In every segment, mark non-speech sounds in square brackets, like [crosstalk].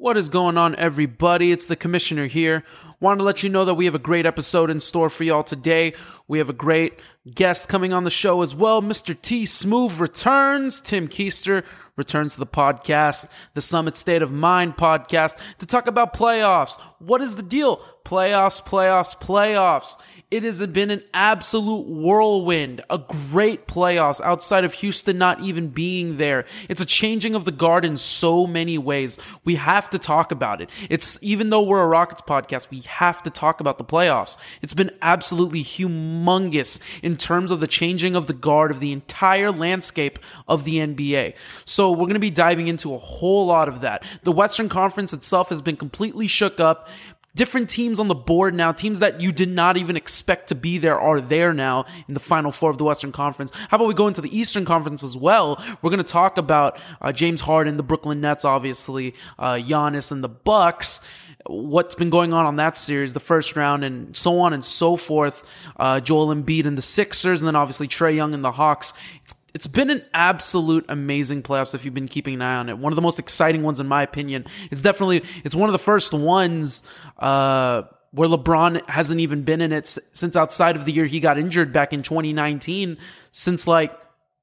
What is going on, everybody? It's the commissioner here. Want to let you know that we have a great episode in store for y'all today. We have a great guest coming on the show as well. Mr. T Smooth returns. Tim Keister returns to the podcast, the Summit State of Mind podcast, to talk about playoffs. What is the deal? Playoffs, playoffs, playoffs. It has been an absolute whirlwind, a great playoffs outside of Houston not even being there. It's a changing of the guard in so many ways. We have to talk about it. It's even though we're a Rockets podcast, we have to talk about the playoffs. It's been absolutely humongous in terms of the changing of the guard of the entire landscape of the NBA. So we're going to be diving into a whole lot of that. The Western Conference itself has been completely shook up different teams on the board now, teams that you did not even expect to be there are there now in the final four of the Western Conference. How about we go into the Eastern Conference as well? We're going to talk about uh, James Harden, the Brooklyn Nets, obviously, uh, Giannis and the Bucks. What's been going on on that series, the first round, and so on and so forth. Uh, Joel Embiid and the Sixers, and then obviously Trae Young and the Hawks. It's it's been an absolute amazing playoffs if you've been keeping an eye on it. One of the most exciting ones in my opinion. It's definitely it's one of the first ones uh, where LeBron hasn't even been in it since outside of the year he got injured back in 2019 since like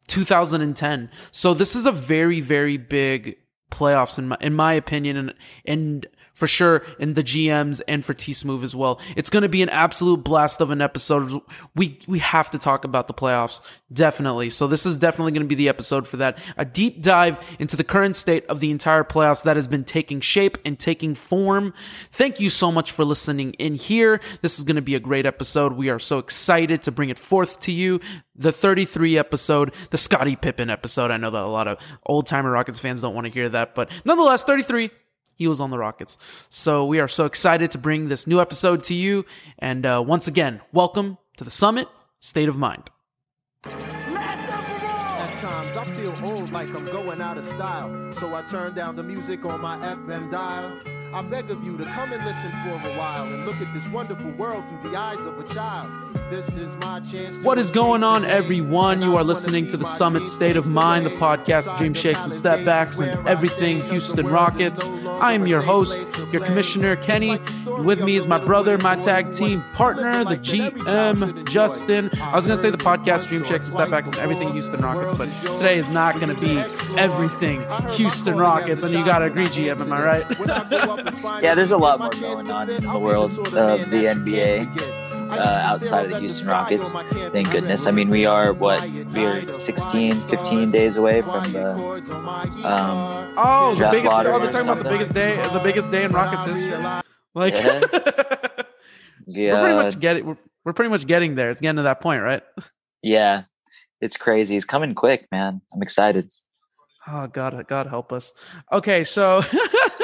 2010. So this is a very very big playoffs in my in my opinion and and for sure in the GMs and for T Smooth as well. It's going to be an absolute blast of an episode. We we have to talk about the playoffs definitely. So this is definitely going to be the episode for that. A deep dive into the current state of the entire playoffs that has been taking shape and taking form. Thank you so much for listening in here. This is going to be a great episode. We are so excited to bring it forth to you the 33 episode, the Scottie Pippen episode. I know that a lot of old timer Rockets fans don't want to hear that, but nonetheless, 33 he was on the Rockets. So we are so excited to bring this new episode to you. And uh, once again, welcome to the Summit State of Mind. At times I feel old like I'm going out of style. So I turn down the music on my FM dial. I beg of you to come and listen for a while and look at this wonderful world through the eyes of a child. This is my chance. What is going on, everyone? You are listening to the Summit State of Mind, the podcast dream shakes and step backs and everything Houston Rockets. I am your host, your commissioner, Kenny. With me is my brother, my tag team partner, the GM, Justin. I was going to say the podcast, Dream Shakes and Step Backs and everything Houston Rockets, but today is not going to be everything Houston Rockets. And you got to agree, GM, am I right? Yeah, there's a lot more going on in the world of the NBA uh, outside of the Houston Rockets. Thank goodness. I mean, we are what we're 16, 15 days away from the um, oh, the biggest. Oh, they're talking about the biggest day, the biggest day in Rockets history. Like, Yeah. [laughs] we're pretty much getting. We're, we're pretty much getting there. It's getting to that point, right? yeah, it's crazy. It's coming quick, man. I'm excited. Oh God, God help us. Okay, so [laughs]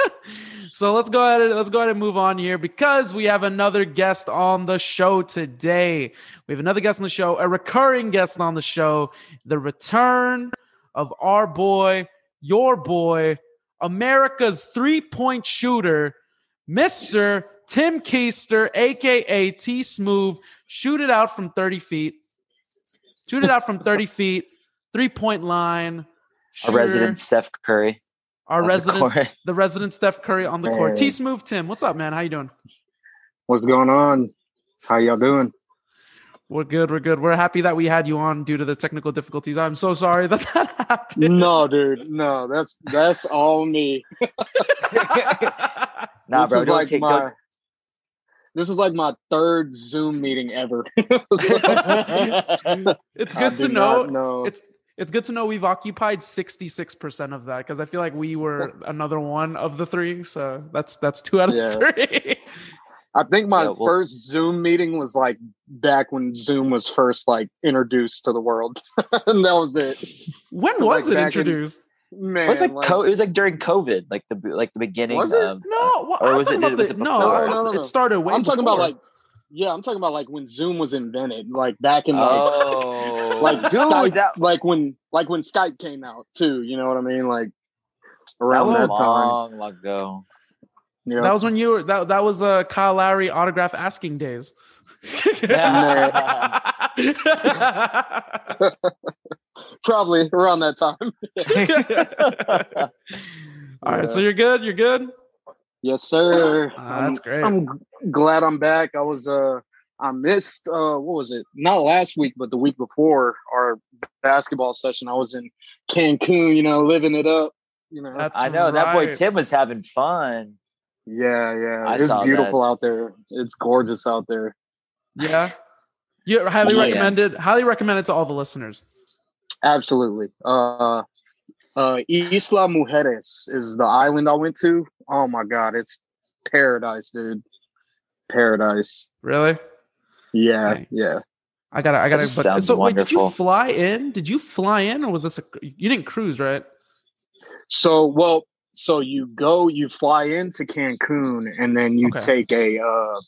so let's go ahead and let's go ahead and move on here because we have another guest on the show today. We have another guest on the show, a recurring guest on the show, the return of our boy, your boy, America's three-point shooter, Mr. Tim Keister, aka T Smooth. Shoot it out from 30 feet. Shoot it out from 30 feet, three-point line. Our Shooter. resident Steph Curry. Our on the resident, court. the resident Steph Curry on the court. Man. T Smooth Tim, what's up, man? How you doing? What's going on? How y'all doing? We're good. We're good. We're happy that we had you on due to the technical difficulties. I'm so sorry that [laughs] that happened. No, dude, no, that's that's all me. [laughs] Nah, this bro, is don't like take. my Don't, this is like my third Zoom meeting ever. [laughs] it's I good to know. not know. It's it's good to know we've occupied 66% of that because I feel like we were another one of the three. So that's that's two out of Yeah. three. I think my Yeah, well- first Zoom meeting was like back when Zoom was first like introduced to the world, [laughs] and that was it. when Like was it back in- introduced? Man, it was like, like- co- it was like during COVID, like the like the beginning Was it? of. No, well, or I was was talking it- about was the, it no, No, no, no. it started way I'm talking about like yeah, I'm talking about like when Zoom was invented, like back in like Oh, [laughs] like dude, Skype, that, like when like when Skype came out too. You know what I mean? Like that around was that, time. long ago. Yeah. That was when you were that that was uh Kyle Lowry autograph asking days. [laughs] [laughs] probably around that time. All right, so you're good. You're good. Yes, sir. Uh, that's I'm- great. I'm glad I'm back. I was uh I missed uh what was it? Not last week, but the week before our basketball session. I was in Cancun, you know, living it up. You know. That's I know that boy. Tim was having fun. yeah, yeah. I it's saw beautiful out there. It's gorgeous out there. Yeah. You highly Yeah. recommended. Highly recommended to all the listeners. Absolutely. Uh uh Isla Mujeres is the island I went to. Oh my god, it's paradise, dude. Paradise. Really? Yeah, Dang. yeah. I gotta. I gotta. But, so wait, did you fly in? Did you fly in, or was this a? You didn't cruise, right? So, well, so you go, you fly into Cancun, and then you Okay. take a uh,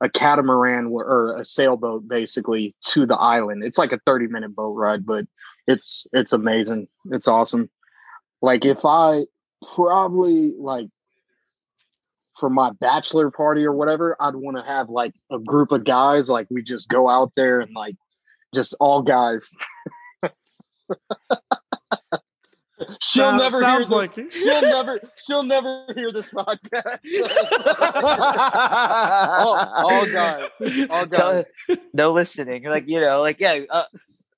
a catamaran or a sailboat, basically, to the island. It's like a thirty minute boat ride, but it's it's amazing. It's awesome. Like if I probably like for my bachelor party or whatever, I'd want to have like a group of guys. Like we just go out there and like just all guys. [laughs] She'll Sound- never sounds hear like this. She'll [laughs] never. She'll never hear this podcast. [laughs] all, all guys. All Tell- guys. no listening. Like you know, like yeah, uh,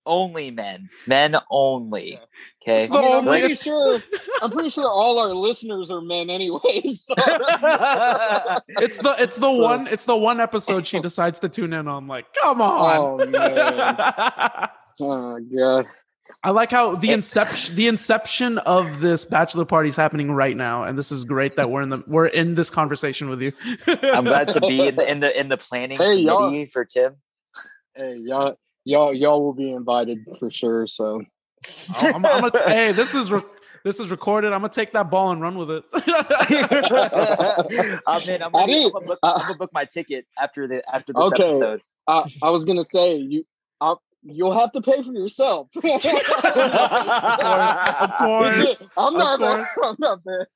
only men, men only. Okay. It's I mean, I'm Like pretty [laughs] sure. I'm pretty sure all our listeners are men, anyways. [laughs] So [laughs] It's the. It's the one. It's the one episode she decides to tune in on. Like, come on. oh man. Oh god. I like how the eh. inception the inception of this bachelor party is happening right now, and this is great that we're in the we're in this conversation with you. I'm glad to be in the in the in the planning Hey, y'all. committee for Tim. Hey, y'all, y'all, y'all will be invited for sure. So I'm, I'm gonna, hey, this is re- this is recorded. I'm gonna take that ball and run with it. [laughs] I'm in. I'm gonna, did. I'm gonna book, Uh, I'm gonna book my ticket after the after this Okay. episode. I, I was gonna say you, I, you'll have to pay for yourself. [laughs] of [laughs] course. I'm Of not. course. I'm not bad.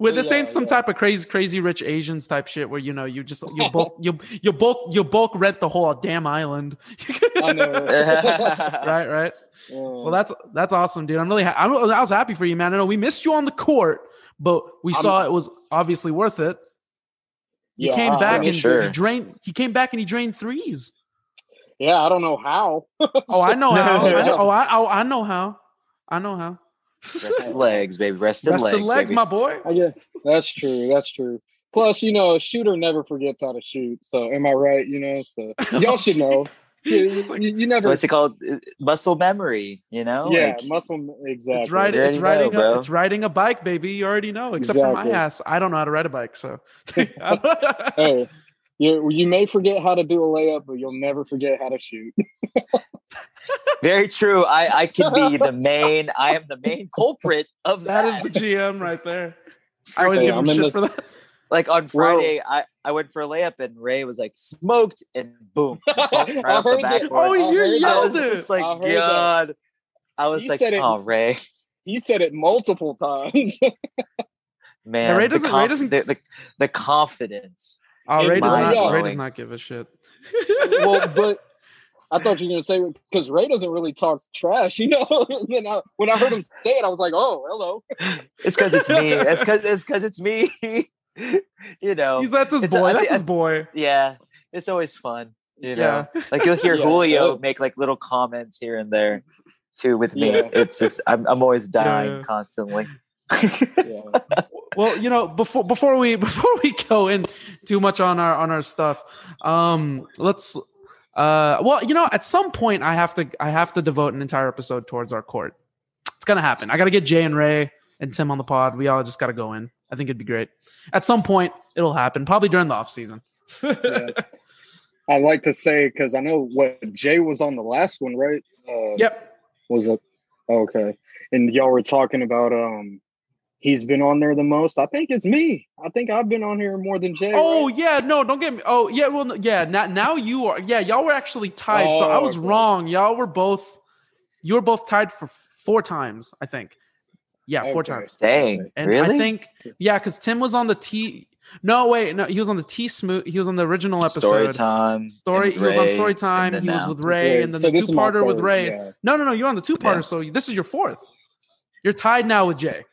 Wait, this Yeah, ain't some yeah. type of crazy, crazy rich Asians type shit where you know you just you [laughs] bulk you you bulk you bulk rent the whole damn island. I know. [laughs] [laughs] right, right. well, Well, that's that's awesome, dude. I'm really ha- I'm, I was happy for you, man. I know we missed you on the court, but we I'm- saw it was obviously worth it. He yeah, came I- back and sure. he drained. He came back and he drained threes. Yeah, I don't know how. Oh, I know how. I know, oh, I, oh, I know how. I know how. Rested legs, baby. Rested Rest legs, the legs, baby. my boy. I guess that's true. That's true. Plus, you know, a shooter never forgets how to shoot. So, am I right? You know, so [laughs] y'all should know. [laughs] You, you, you never. What's it called? Uh, Muscle memory. You know. yeah, Like, muscle. Exactly. It's right. You It's riding. know, a, it's riding a bike, baby. You already know. Except for my ass, I don't know how to ride a bike. So. [laughs] Hey, you you may forget how to do a layup, but you'll never forget how to shoot. Very true. I I can be [laughs] the main. I am the main culprit of that that. is the GM right there. [laughs] I always Hey, give him I'm in shit the- for that. like on Well- Friday, I I went for a layup and Ray was like smoked and boom, [laughs] right off the backboard. Oh, I you heard I yelled was it. just like, I heard that. God. I was You like, said it- oh, Ray, He said it multiple times. man, Ray the, doesn't- Ray conf- doesn't- the, the, the confidence. Oh, Ray does not. Ray does not give a shit. well, but I thought you were gonna say because Ray doesn't really talk trash, [laughs] you know. and then I, when I heard him say it, I was like, "Oh, hello." It's because it's me. [laughs] It's because it's because it's me. [laughs] you know, He's that's his It's a- boy. I That's his boy. yeah, it's always fun. You know, Yeah. like you'll hear Yeah. Julio make like little comments here and there too with me. Yeah. It's just I'm I'm always dying yeah. constantly. Yeah. well you know before before we before we go in too much on our on our stuff um let's uh well you know at some point i have to i have to devote an entire episode towards our court. It's gonna happen. I gotta get jay and ray and tim on the pod. We all just gotta go in. I think it'd be great. At some point it'll happen probably during the off season Yeah. [laughs] I like to say because I know what Jay was on the last one, right? Uh, yep. Was it? Okay? And y'all were talking about um, he's been on there the most. I think it's me. I think I've been on here more than Jay. Oh right? yeah, no, don't get me. Oh yeah, well yeah. Now, now you are. Yeah, y'all were actually tied. so I Oh, was okay. wrong. Y'all were both. You were both tied for four times, I think. Yeah, four Okay. times. Dang, And really? I think yeah, because Tim was on the T. No, wait, no, he was on the T smooth. He was on the original episode. Story time. Story. and He was on story time. then He was with Ray, Okay, and then so the two parter with Ray. yeah. No, no, no. You're on the two parter. Yeah. So this is your fourth. You're tied now with Jay.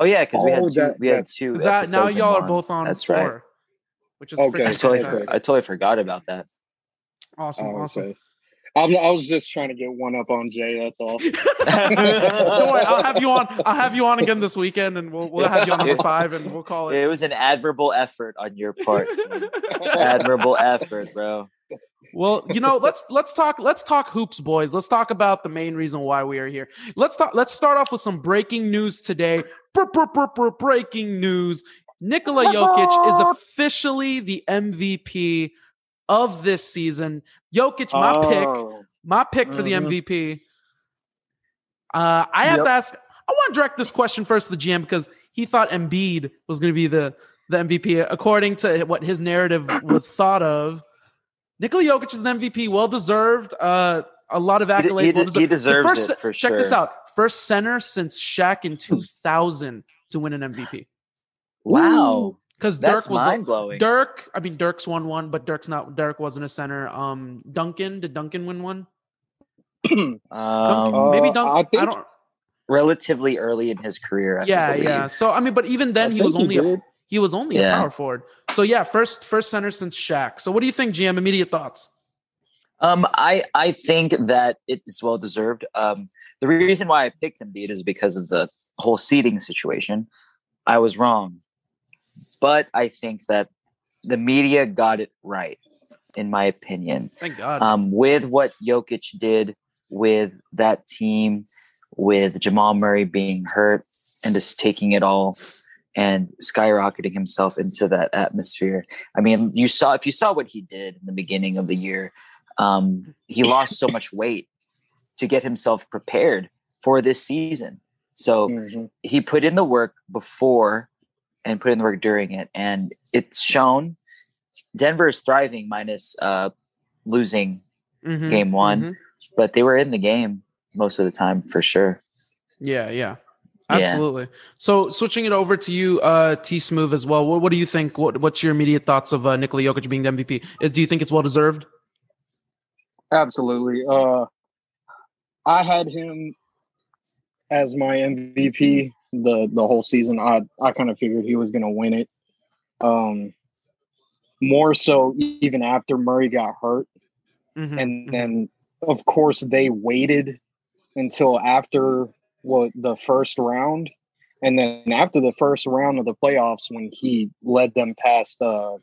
Oh yeah, because we Oh, had two. that- we had two. That now y'all are both on That's four, right. which is oh, Okay, I freaking totally, fantastic. I totally forgot about that. awesome, Oh, awesome. okay. I'm, I was just trying to get one up on Jay. That's all. [laughs] [laughs] Don't worry, I'll have you on. I'll have you on again this weekend, and we'll we'll have you on number five, and we'll call it. It was an admirable effort on your part. [laughs] admirable effort, bro. Well, you know, let's let's talk let's talk hoops, boys. Let's talk about the main reason why we are here. Let's talk. Let's start off with some breaking news today. Breaking news: Nikola Jokic is officially the MVP of this season. Jokic, my pick, Oh, my pick for the Mhm. MVP. Uh, I have Yep. to ask. I want to direct this question first to the GM because he thought Embiid was going to be the the MVP according to what his narrative was thought of. Nikola Jokic is an MVP, well deserved. Uh, a lot of accolades. he, well de- he deserves first, it for check sure. this out: first center since Shaq in 2000 to win an MVP. Wow, Because Dirk was mind the, blowing. Dirk. I mean, Dirk's won one, but Dirk's not. Dirk wasn't a center. Um, Duncan did Duncan win one? [clears throat] Duncan, Um, maybe Uh, Duncan. I I, don't. relatively early in his career. I Yeah, yeah. So I mean, but even then, I he was think only a, did. He was only a power forward. So yeah, first first center since Shaq. So what do you think, GM? Immediate thoughts? Um, I I think that it is well deserved. Um, the reason why I picked Embiid is because of the whole seating situation. I was wrong, but I think that the media got it right, in my opinion. Thank God. Um, with what Jokic did with that team, with Jamal Murray being hurt and just taking it all and skyrocketing himself into that atmosphere. I mean, you saw if you saw what he did in the beginning of the year, um, he lost so much weight to get himself prepared for this season. So Mhm. he put in the work before and put in the work during it, and it's shown. Denver is thriving minus uh, losing Mhm, game one, mhm. but they were in the game most of the time for sure. Yeah, yeah. Yeah. Absolutely. So switching it over to you, uh, T Smooth as well. What, what do you think? What, what's your immediate thoughts of uh, Nikola Jokic being the MVP? Uh, Do you think it's well deserved? Absolutely. Uh, I had him as my MVP the the whole season. I I kind of figured he was going to win it. Um, more so even after Murray got hurt, Mhm, and mhm. then of course they waited until after what the first round, and then after the first round of the playoffs when he led them past uh,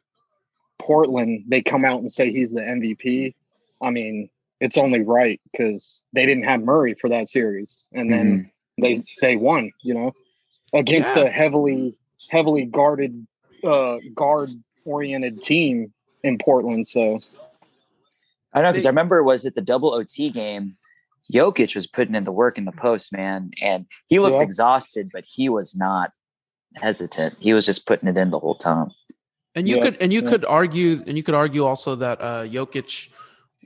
Portland, they come out and say he's the MVP. I mean, it's only right because they didn't have Murray for that series, and then they they won. You know, against Yeah. a heavily heavily guarded uh, guard oriented team in Portland. So I know because I remember was it the double OT game? Jokic was putting in the work in the post, man, and he looked Yeah. exhausted, but he was not hesitant. He was just putting it in the whole time. And you Yeah, could and you yeah. could argue and you could argue also that uh Jokic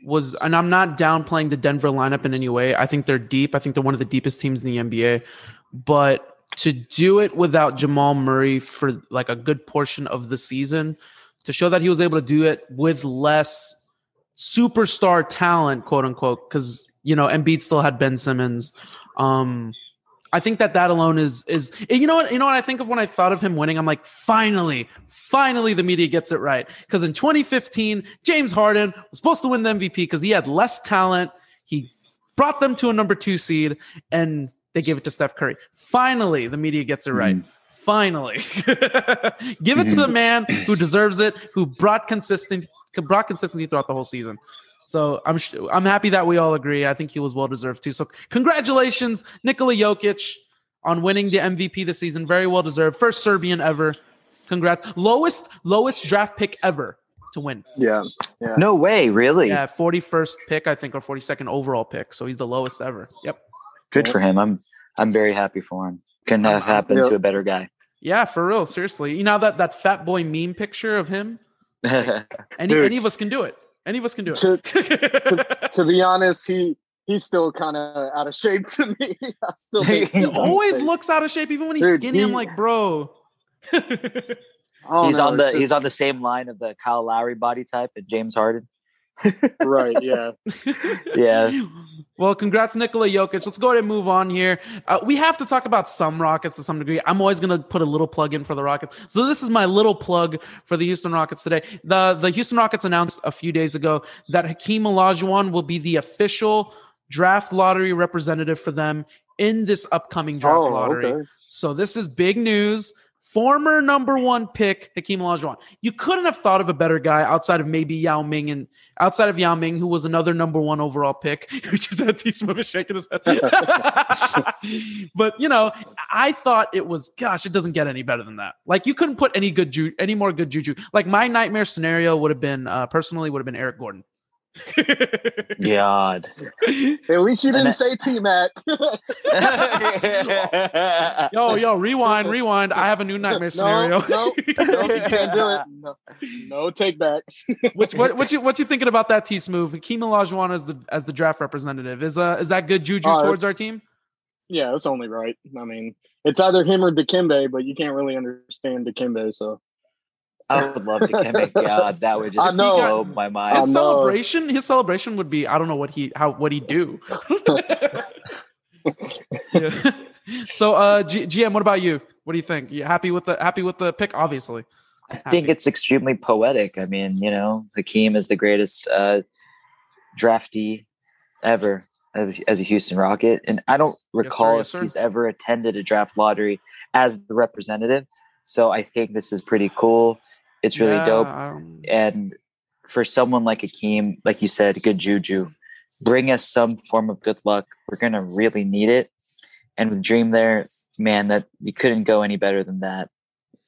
was and I'm not downplaying the Denver lineup in any way. I think they're deep. I think they're one of the deepest teams in the NBA. But to do it without Jamal Murray for like a good portion of the season, to show that he was able to do it with less superstar talent, quote unquote, because you know Embiid still had Ben Simmons. Um, I think that that alone is is eh, you know what you know what I think of when I thought of him winning. I'm like, finally, finally, the media gets it right. Because in 2015, James Harden was supposed to win the MVP because he had less talent. He brought them to a number two seed, and they gave it to Steph Curry. Finally, the media gets it right. Mm-hmm. Finally, [laughs] give it to the mm-hmm. man who deserves it, who brought consistent brought consistency throughout the whole season. So I'm sh- I'm happy that we all agree. I think he was well deserved too. So congratulations, Nikola Jokic, on winning the MVP this season. Very well deserved. First Serbian ever. Congrats. Lowest lowest draft pick ever to win. yeah, yeah. No way, really. Yeah, 41st pick I think or 42nd overall pick. So he's the lowest ever. Yep. Good for him. I'm I'm very happy for him. Couldn't have happened Yeah. to a better guy. Yeah, for real. Seriously. You know that that fat boy meme picture of him? [laughs] Any any of us can do it. Any of us can do To, [laughs] it. to be honest, he he's still kind of out of shape to me. [laughs] I still He he always unsafe. looks out of shape, even when he's Dude, skinny. I'm like, bro. [laughs] He's know, on the it's he's on the same line of the Kyle Lowry body type and James Harden. Right. Yeah. yeah. Well, congrats, Nikola Jokic. Let's go ahead and move on here. Uh, we have to talk about some Rockets to some degree. I'm always going to put a little plug in for the Rockets. So this is my little plug for the Houston Rockets today. The the Houston Rockets announced a few days ago that Hakeem Olajuwon will be the official draft lottery representative for them in this upcoming draft oh, lottery. Okay. So this is big news former number one pick Hakeem Olajuwon. You couldn't have thought of a better guy outside of maybe Yao Ming and outside of Yao Ming, who was another number one overall pick, [laughs] which is T Smith shaking his head. [laughs] but you know, I thought it was gosh, it doesn't get any better than that. Like you couldn't put any good ju- any more good juju. Like my nightmare scenario would have been uh, personally would have been Eric Gordon. [laughs] God. At least you didn't say T Mac. [laughs] [laughs] yo, yo, rewind, rewind. I have a new nightmare scenario. No, no, no you can't do it. No, no take backs. Which what what you what you thinking about that T Smooth? Hakeem Olajuwon as the as the draft representative. Is uh is that good juju uh, towards our team? Yeah, it's only right. I mean, it's either him or Dikembe, but you can't really understand Dikembe, so I would love to Dikembe. [laughs] God, that would just blow my mind. His celebration, his celebration would be I don't know what he how what he do. [laughs] yeah. [laughs] So, uh, G- GM, what about you? What do you think? You happy with the happy with the pick? Obviously, I happy. think it's extremely poetic. I mean, you know, Hakeem is the greatest uh, draftee ever as, as a Houston Rocket, and I don't recall yes, sir, yes, if he's ever attended a draft lottery as the representative. So I think this is pretty cool. It's really yeah, dope. Um, and for someone like Hakeem, like you said, good juju, bring us some form of good luck. We're gonna really need it. And with Dream there, man, that you couldn't go any better than that.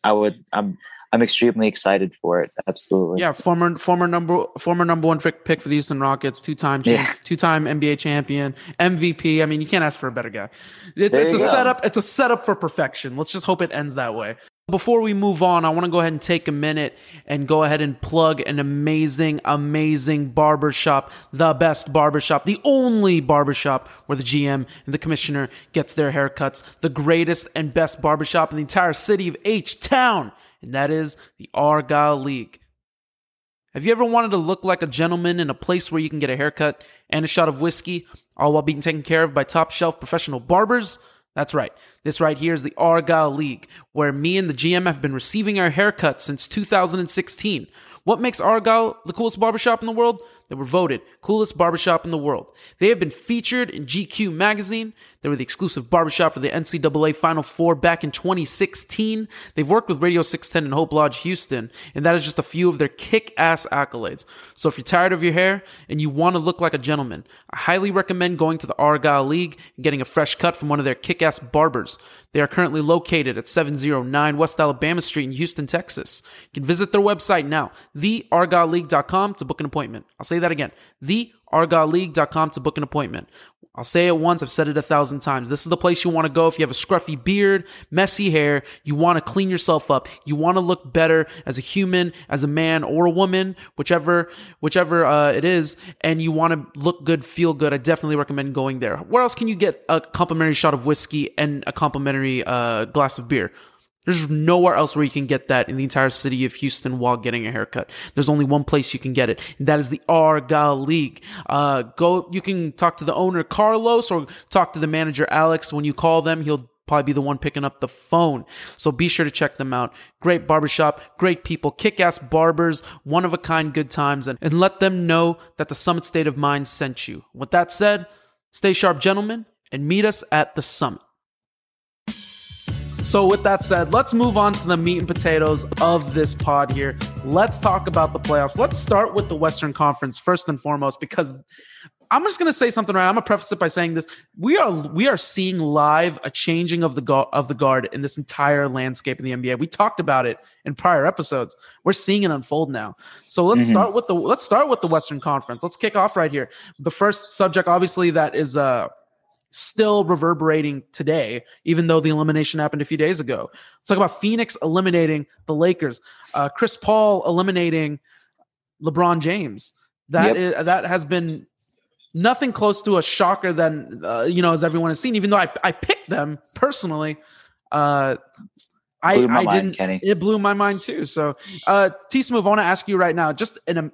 I would I'm I'm extremely excited for it. Absolutely. Yeah, former former number former number one pick, pick for the Houston Rockets, two time yeah. two time NBA champion, MVP. I mean, you can't ask for a better guy. It's, it's a go. setup. It's a setup for perfection. Let's just hope it ends that way. Before we move on, I want to go ahead and take a minute and go ahead and plug an amazing, amazing barbershop, the best barbershop, the only barbershop where the GM and the commissioner gets their haircuts, the greatest and best barbershop in the entire city of H Town, and that is the Argyle League. Have you ever wanted to look like a gentleman in a place where you can get a haircut and a shot of whiskey, all while being taken care of by top shelf professional barbers? That's right. This right here is the Argyle League, where me and the GM have been receiving our haircuts since 2016. What makes Argyle the coolest barbershop in the world? They were voted coolest barbershop in the world. They have been featured in GQ magazine. They were the exclusive barbershop for the NCAA Final Four back in 2016. They've worked with Radio 610 and Hope Lodge Houston, and that is just a few of their kick-ass accolades. So if you're tired of your hair and you want to look like a gentleman, I highly recommend going to the Argyle League and getting a fresh cut from one of their kick-ass barbers. They are currently located at 709 West Alabama Street in Houston, Texas. You can visit their website now, theargyleleague.com to book an appointment. I'll say that again, theargyleleague.com to book an appointment. I'll say it once, I've said it a thousand times. This is the place you want to go if you have a scruffy beard, messy hair, you want to clean yourself up, you want to look better as a human, as a man or a woman, whichever whichever uh, it is, and you want to look good, feel good. I definitely recommend going there. Where else can you get a complimentary shot of whiskey and a complimentary uh, glass of beer? There's nowhere else where you can get that in the entire city of Houston while getting a haircut. There's only one place you can get it, and that is the Argyle League. Uh, go, you can talk to the owner Carlos or talk to the manager Alex. When you call them, he'll probably be the one picking up the phone. So be sure to check them out. Great barbershop, great people, kick-ass barbers, one of a kind good times, and, and let them know that the Summit State of Mind sent you. With that said, stay sharp, gentlemen, and meet us at the Summit. So, with that said, let's move on to the meat and potatoes of this pod here. Let's talk about the playoffs. Let's start with the Western Conference first and foremost, because I'm just going to say something right. I'm going to preface it by saying this: we are we are seeing live a changing of the of the guard in this entire landscape in the NBA. We talked about it in prior episodes. We're seeing it unfold now. So let's mm-hmm. start with the let's start with the Western Conference. Let's kick off right here. The first subject, obviously, that is uh still reverberating today, even though the elimination happened a few days ago. Let's talk about Phoenix eliminating the Lakers, uh, Chris Paul eliminating LeBron James. That yep. is, that has been nothing close to a shocker than uh, you know as everyone has seen. Even though I I picked them personally, uh, I I mind, didn't. Kenny. It blew my mind too. So, uh, T Smooth, I want to ask you right now, just in a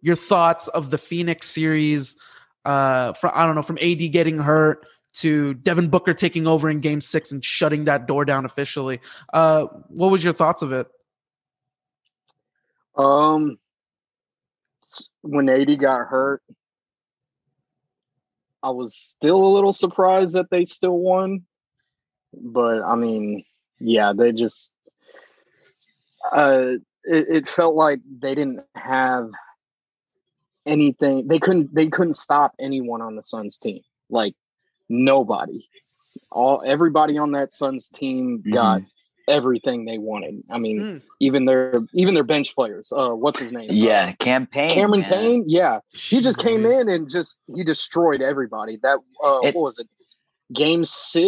your thoughts of the Phoenix series. Uh, from I don't know, from AD getting hurt to Devin Booker taking over in Game Six and shutting that door down officially. Uh, what was your thoughts of it? Um, when AD got hurt, I was still a little surprised that they still won. But I mean, yeah, they just uh it, it felt like they didn't have anything they couldn't they couldn't stop anyone on the Suns team. Like nobody. All everybody on that Suns team mm-hmm. got everything they wanted. I mean, mm. even their even their bench players. Uh, what's his name? Yeah, uh, Cam Payne. Cameron man. Payne. Yeah, he just came in and just he destroyed everybody. That uh, it, what was it? Game six?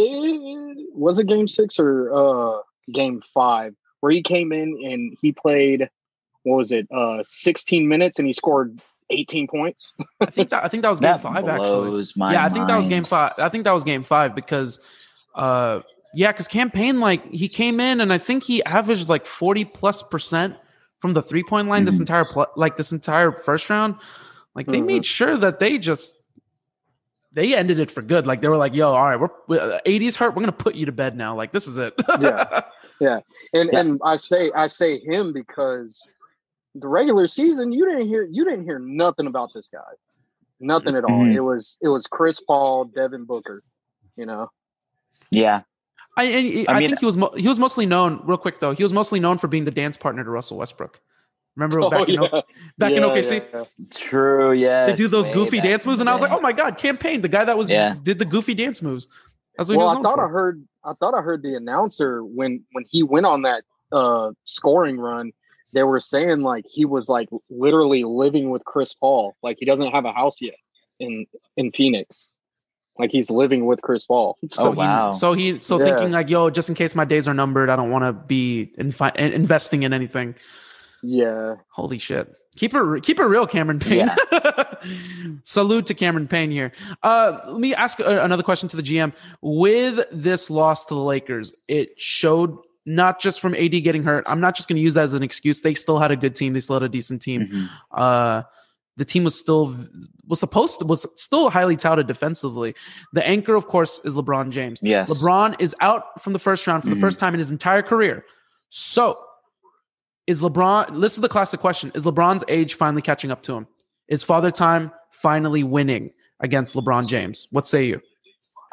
Was it game six or uh game five? Where he came in and he played. What was it? Uh, sixteen minutes and he scored 18 points. I think that, I think that was game that five actually. yeah, I think that was game five. I think that was game five because uh yeah, because Cam Payne like he came in and I think he averaged like 40 plus percent from the three point line mm-hmm. this entire pl- like this entire first round. Like they mm-hmm. made sure that they just they ended it for good. Like they were like, "Yo, all right, we're, we're AD's hurt. We're gonna put you to bed now. Like this is it." yeah, yeah, and [laughs] yeah. and I say I say him because the regular season you didn't hear you didn't hear nothing about this guy, nothing at all. Mm-hmm. It was it was Chris Paul, Devin Booker, you know. Yeah, I, I, I mean, think he was mo- he was mostly known. Real quick though, he was mostly known for being the dance partner to Russell Westbrook. Remember oh, back in yeah. back yeah, in OKC? Yeah, True, yeah. They do those goofy dance moves, and I was like, oh my god, Cam Payne the guy that was did the goofy dance moves. That's what well, I thought for. I heard. I thought I heard the announcer when when he went on that uh scoring run. They were saying like he was like literally living with Chris Paul. Like he doesn't have a house yet in in Phoenix. Like he's living with Chris Paul. [laughs] So oh, wow. He, so he so yeah. thinking like, yo, just in case my days are numbered, I don't want to be infi- investing in anything. Yeah. Holy shit. Keep it keep it real, Cameron Payne. Yeah. [laughs] Salute to Cameron Payne here. Uh, let me ask another question to the GM. With this loss to the Lakers, it showed not just from AD getting hurt. I'm not just going to use that as an excuse. They still had a good team. They still had a decent team. Mm-hmm. Uh, the team was still was supposed to was still highly touted defensively. The anchor, of course, is LeBron James. Yes. LeBron is out from the first round for mm-hmm. the first time in his entire career. So is LeBron this is the classic question. Is LeBron's age finally catching up to him? Is father time finally winning against LeBron James? What say you?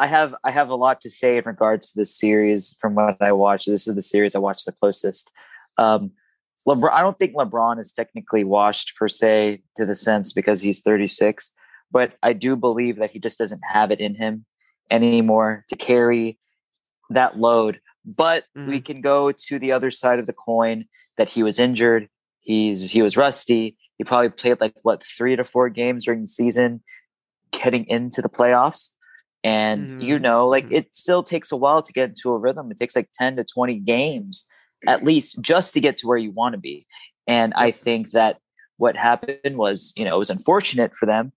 I have I have a lot to say in regards to this series from what I watched. This is the series I watched the closest. Um, LeBron, I don't think LeBron is technically washed per se to the sense because he's 36, but I do believe that he just doesn't have it in him anymore to carry that load. But mm-hmm. we can go to the other side of the coin that he was injured. He's he was rusty. He probably played like what three to four games during the season, getting into the playoffs. And mm-hmm. you know, like mm-hmm. it still takes a while to get into a rhythm. It takes like 10 to 20 games at least just to get to where you want to be. And I think that what happened was, you know, it was unfortunate for them.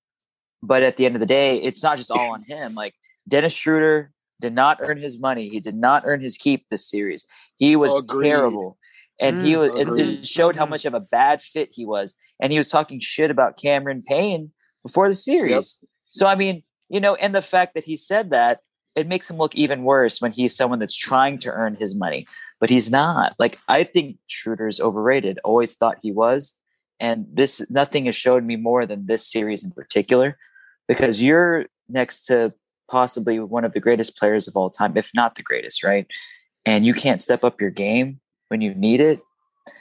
But at the end of the day, it's not just all on [laughs] him. Like Dennis Schroeder did not earn his money. He did not earn his keep this series. He was Agreed. terrible. And mm, he was it, it, showed how much of a bad fit he was. And he was talking shit about Cameron Payne before the series. Yep. So I mean, you know, and the fact that he said that, it makes him look even worse when he's someone that's trying to earn his money but he's not. Like I think Schroeder's overrated. Always thought he was, and this nothing has showed me more than this series in particular, because you're next to possibly one of the greatest players of all time, if not the greatest, right? And you can't step up your game when you need it.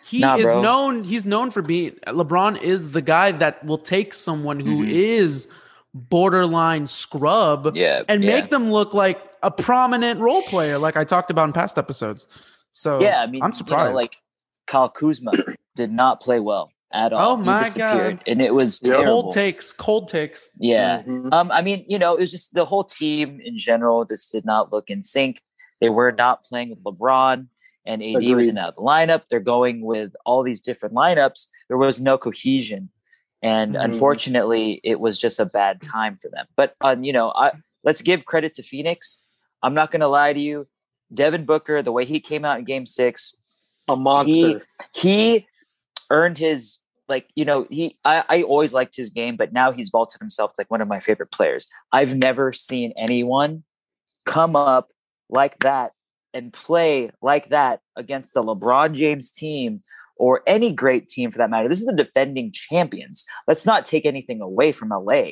He nah, is bro. known. He's known for being. LeBron is the guy that will take someone who mm-hmm. is borderline scrub yeah, and yeah. make them look like a prominent role player, like I talked about in past episodes. So yeah, I mean, I'm surprised. You know, like Kyle Kuzma [coughs] did not play well at all. Oh my god! And it was terrible. cold takes. Cold takes. Yeah. Mm-hmm. Um. I mean, you know, it was just the whole team in general. This did not look in sync. They were not playing with LeBron, and AD Agreed. was in the lineup. They're going with all these different lineups. There was no cohesion, and mm-hmm. unfortunately, it was just a bad time for them. But um, you know, I, let's give credit to Phoenix. I'm not going to lie to you. Devin Booker, the way he came out in game six, a monster. He, he earned his like you know he I, I always liked his game but now he's vaulted himself to like one of my favorite players i've never seen anyone come up like that and play like that against the lebron james team or any great team for that matter this is the defending champions let's not take anything away from la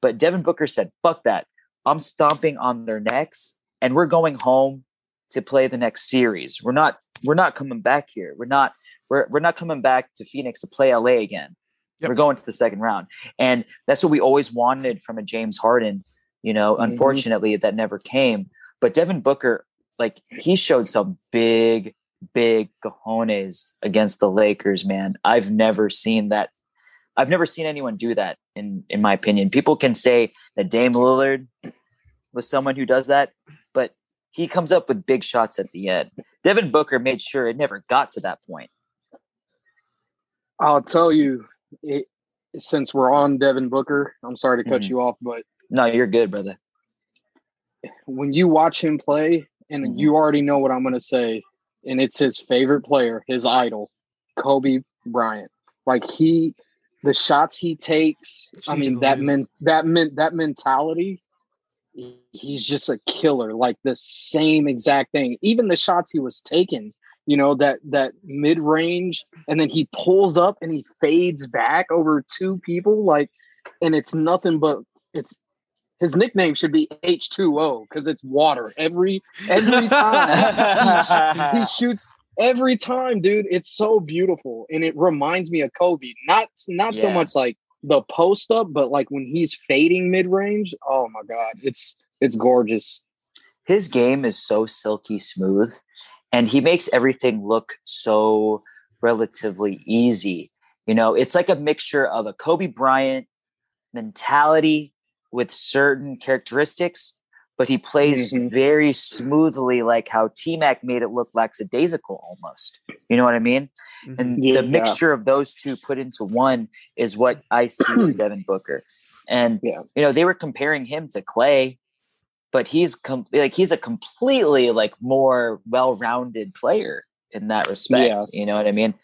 but devin booker said fuck that i'm stomping on their necks and we're going home to play the next series we're not we're not coming back here we're not we're, we're not coming back to Phoenix to play LA again. Yep. We're going to the second round. And that's what we always wanted from a James Harden. You know, mm-hmm. unfortunately, that never came. But Devin Booker, like, he showed some big, big cojones against the Lakers, man. I've never seen that. I've never seen anyone do that, in in my opinion. People can say that Dame Lillard was someone who does that, but he comes up with big shots at the end. Devin Booker made sure it never got to that point. I'll tell you, it, since we're on Devin Booker, I'm sorry to cut mm-hmm. you off, but no, you're good, brother. When you watch him play, and mm-hmm. you already know what I'm going to say, and it's his favorite player, his idol, Kobe Bryant. Like he, the shots he takes. Jeez, I mean that men that meant that mentality. He's just a killer. Like the same exact thing. Even the shots he was taking you know that that mid range and then he pulls up and he fades back over two people like and it's nothing but it's his nickname should be H2O because it's water every every time he, [laughs] he, shoots every time dude it's so beautiful and it reminds me of Kobe not not yeah. so much like the post up but like when he's fading mid range oh my god it's it's gorgeous his game is so silky smooth and he makes everything look so relatively easy. You know, it's like a mixture of a Kobe Bryant mentality with certain characteristics, but he plays mm-hmm. very smoothly, like how T Mac made it look lackadaisical almost. You know what I mean? Mm-hmm. And yeah, the mixture yeah. of those two put into one is what I see with [clears throat] Devin Booker. And yeah. you know, they were comparing him to Clay but he's com- like he's a completely like more well-rounded player in that respect. Yeah. You know what I mean?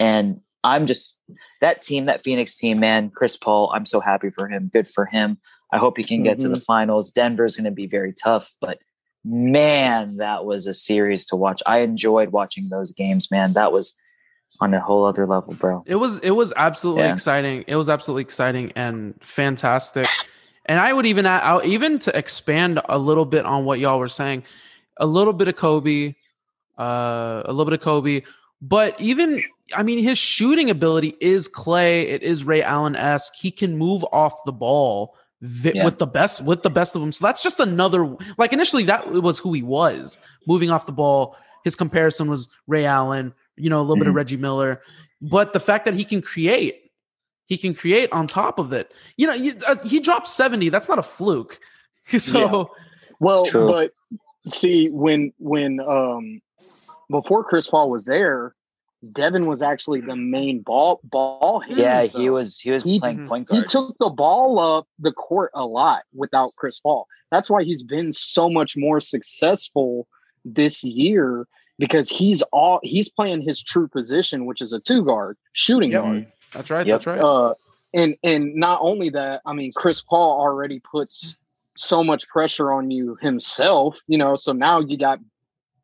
And I'm just that team, that Phoenix team, man. Chris Paul, I'm so happy for him. Good for him. I hope he can get mm-hmm. to the mm-hmm. finals. Denver's going to be very tough, but man, that was a series to watch. I enjoyed watching those games, man. That was on a whole other level, bro. It was it was absolutely yeah. exciting. It was absolutely exciting and fantastic. And I would even I'll, even to expand a little bit on what y'all were saying, a little bit of Kobe, uh, a little bit of Kobe, but even I mean his shooting ability is Clay. It is Ray Allen esque. He can move off the ball vi- yeah. with the best with the best of them. So that's just another like initially that was who he was moving off the ball. His comparison was Ray Allen, you know, a little mm-hmm. bit of mm-hmm. Reggie Miller, but the fact that he can create he can create on top of it. You know, he, uh, he dropped 70. That's not a fluke. [laughs] So, yeah. well, True. but see, when, when, um, before Chris Paul was there, Devin was actually the main ball ball hitter. Yeah, he was he was he, playing point guard. He took the ball up the court a lot without Chris Paul. That's why he's been so much more successful this year because he's all he's playing his true position, which is a two guard, shooting yep. guard. That's right. Yep. That's right. Uh, and and not only that, I mean, Chris Paul already puts so much pressure on you himself. You know, so now you got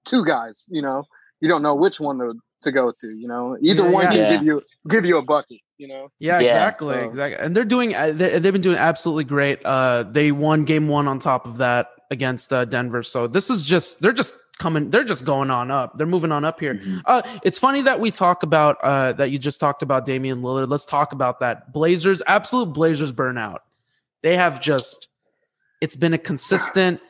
two guys. You know, you don't know which one to to go to. You know, either yeah, one yeah. can yeah. give you give you a bucket. You know. Yeah, exactly, so. exactly. And they're doing. Uh, they, have been doing absolutely great. Uh, they won game one on top of that against uh, Denver. So this is just they're just coming they're just going on up they're moving on up here mm-hmm. uh, it's funny that we talk about uh, that you just talked about Damian Lillard let's talk about that Blazers absolute Blazers burnout they have just it's been a consistent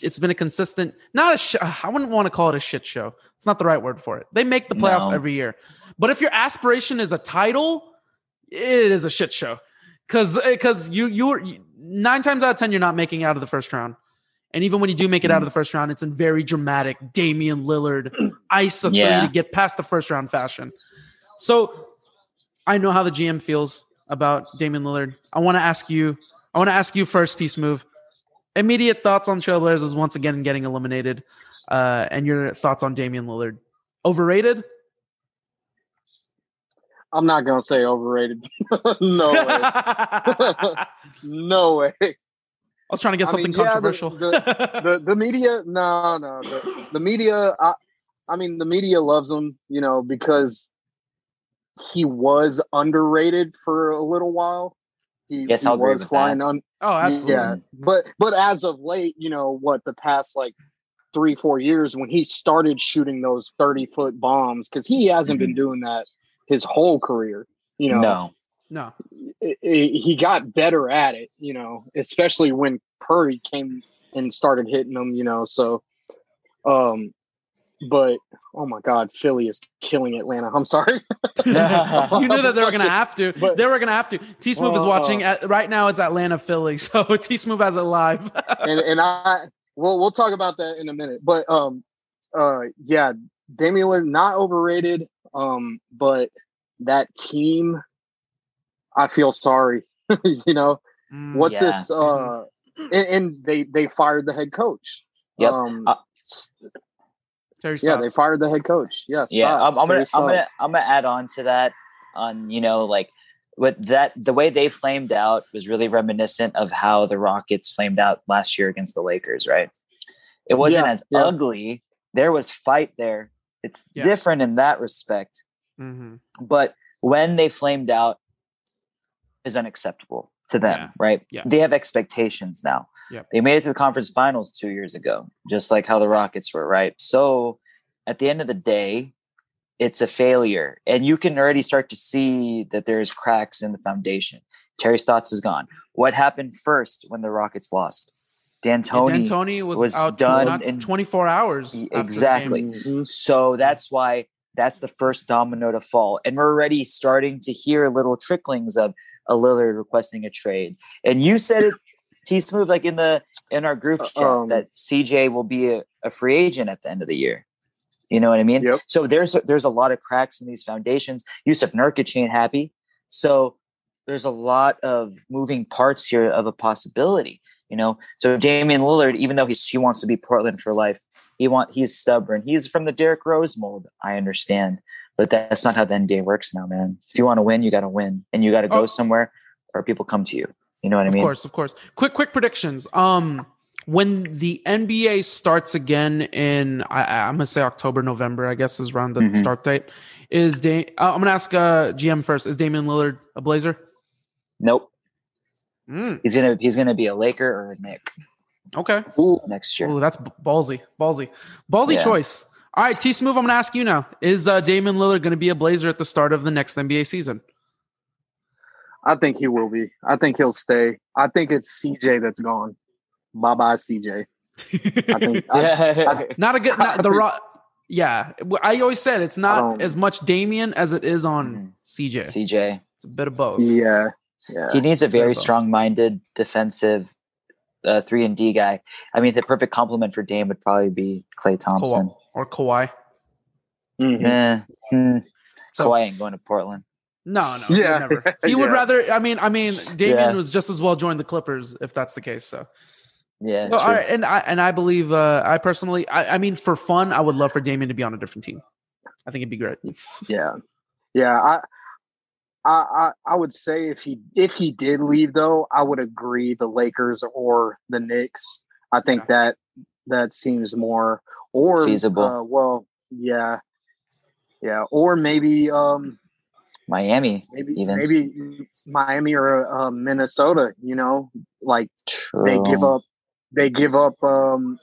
it's been a consistent not a sh- I wouldn't want to call it a shit show it's not the right word for it they make the playoffs no. every year but if your aspiration is a title it is a shit show because because eh, you you're nine times out of ten you're not making out of the first round and even when you do make it out of the first round, it's in very dramatic Damian Lillard [clears throat] ice a yeah. three to get past the first round fashion. So I know how the GM feels about Damian Lillard. I want to ask you, I want to ask you first, T Smooth. Immediate thoughts on Trailblazers once again getting eliminated, uh, and your thoughts on Damian Lillard. Overrated? I'm not gonna say overrated. [laughs] no way. [laughs] no way. I was trying to get something I mean, controversial. Yeah, the, the, the, media, no, no. The, the media, I, I mean, the media loves him, you know, because he was underrated for a little while. He, yes, he was flying on. Oh, absolutely. Yeah, but but as of late, you know what? The past like three four years, when he started shooting those thirty foot bombs, because he hasn't mm-hmm. been doing that his whole career. You know, no, no. It, it, he got better at it. You know, especially when Curry came and started hitting them. You know, so um, but oh my god, Philly is killing Atlanta. I'm sorry. [laughs] you knew that they were gonna have to. But, they were gonna have to. T Smooth uh, is watching at, right now. It's Atlanta, Philly. [laughs] So T Smooth has it live. [laughs] and and I we'll we'll talk about that in a minute. But um uh yeah, Damian Lillard not overrated. Um, but that team, I feel sorry. you know, mm, what's yeah. this? Uh, and, and, they they fired the head coach. Yep. Um, uh, Terry yeah, they fired the head coach. Yes. Yeah, I'm, I'm gonna I'm gonna I'm gonna add on to that. On you know like with that the way they flamed out was really reminiscent of how the Rockets flamed out last year against the Lakers. Right. It wasn't yeah, as yeah. ugly. There was fight there. It's yeah. different in that respect. Mm-hmm. But when they flamed out, is unacceptable to them, right? Yeah. They have expectations now. Yep. They made it to the conference finals two years ago, just like how the Rockets were, right? So at the end of the day, it's a failure. And you can already start to see that there's cracks in the foundation. Terry Stotts is gone. What happened first when the Rockets lost? D'Antoni, yeah, D'Antoni was, was out done in 24 hours. Exactly. Mm-hmm. So that's why that's the first domino to fall. And we're already starting to hear little tricklings of a Lillard requesting a trade. And you said it T Smooth, like in the in our group uh, chat, um, that CJ will be a, a, free agent at the end of the year. You know what I mean? Yep. So there's a, there's a lot of cracks in these foundations. Jusuf Nurkic ain't happy, so there's a lot of moving parts here of a possibility. You know, so Damian Lillard, even though he's, he wants to be Portland for life, he want he's stubborn. He's from the Derrick Rose mold. I understand, but that's not how the NBA works now, man. If you want to win, you got to win, and you got to go oh. somewhere, or people come to you. You know what I mean? Of course, of course. Quick, quick predictions. Um, when the NBA starts again in, I, am gonna say October, November. I guess is around the mm-hmm. start date. Is da- uh, I'm gonna ask uh, GM first. Is Damian Lillard a Blazer? Nope. Mm. He's gonna he's gonna be a Laker or a Knick. Okay. Ooh, next year. Ooh, that's ballsy, ballsy, ballsy yeah. choice. All right, T Smooth. I'm gonna ask you now. Is uh, Damian Lillard gonna be a Blazer at the start of the next NBA season? I think he will be. I think he'll stay. I think it's CJ that's gone. Bye bye, CJ. I think [laughs] I, I, not a good. Not, the raw. Yeah, I always said it's not um, as much Damian as it is on mm-hmm. CJ. CJ. It's a bit of both. Yeah, yeah. He needs a very strong-minded, defensive, uh, three and D guy. I mean, the perfect complement for Dame would probably be Klay Thompson Kawhi. or Kawhi. Mm-hmm. Eh, hmm. so, Kawhi ain't going to Portland. No, no, yeah, never. [laughs] He would rather. I mean, I mean, Damian yeah. was just as well join the Clippers if that's the case. So, yeah. So, all right, and I and I believe, uh, I personally, I, I mean, for fun, I would love for Damian to be on a different team. I think it'd be great. [laughs] Yeah, yeah. I, I, I would say if he if he did leave though, I would agree the Lakers or the Knicks. I think yeah. that that seems more or feasible. Uh, well, yeah, yeah, or maybe um Miami, maybe even. maybe Miami or uh, Minnesota. You know, like True. they give up, they give up um,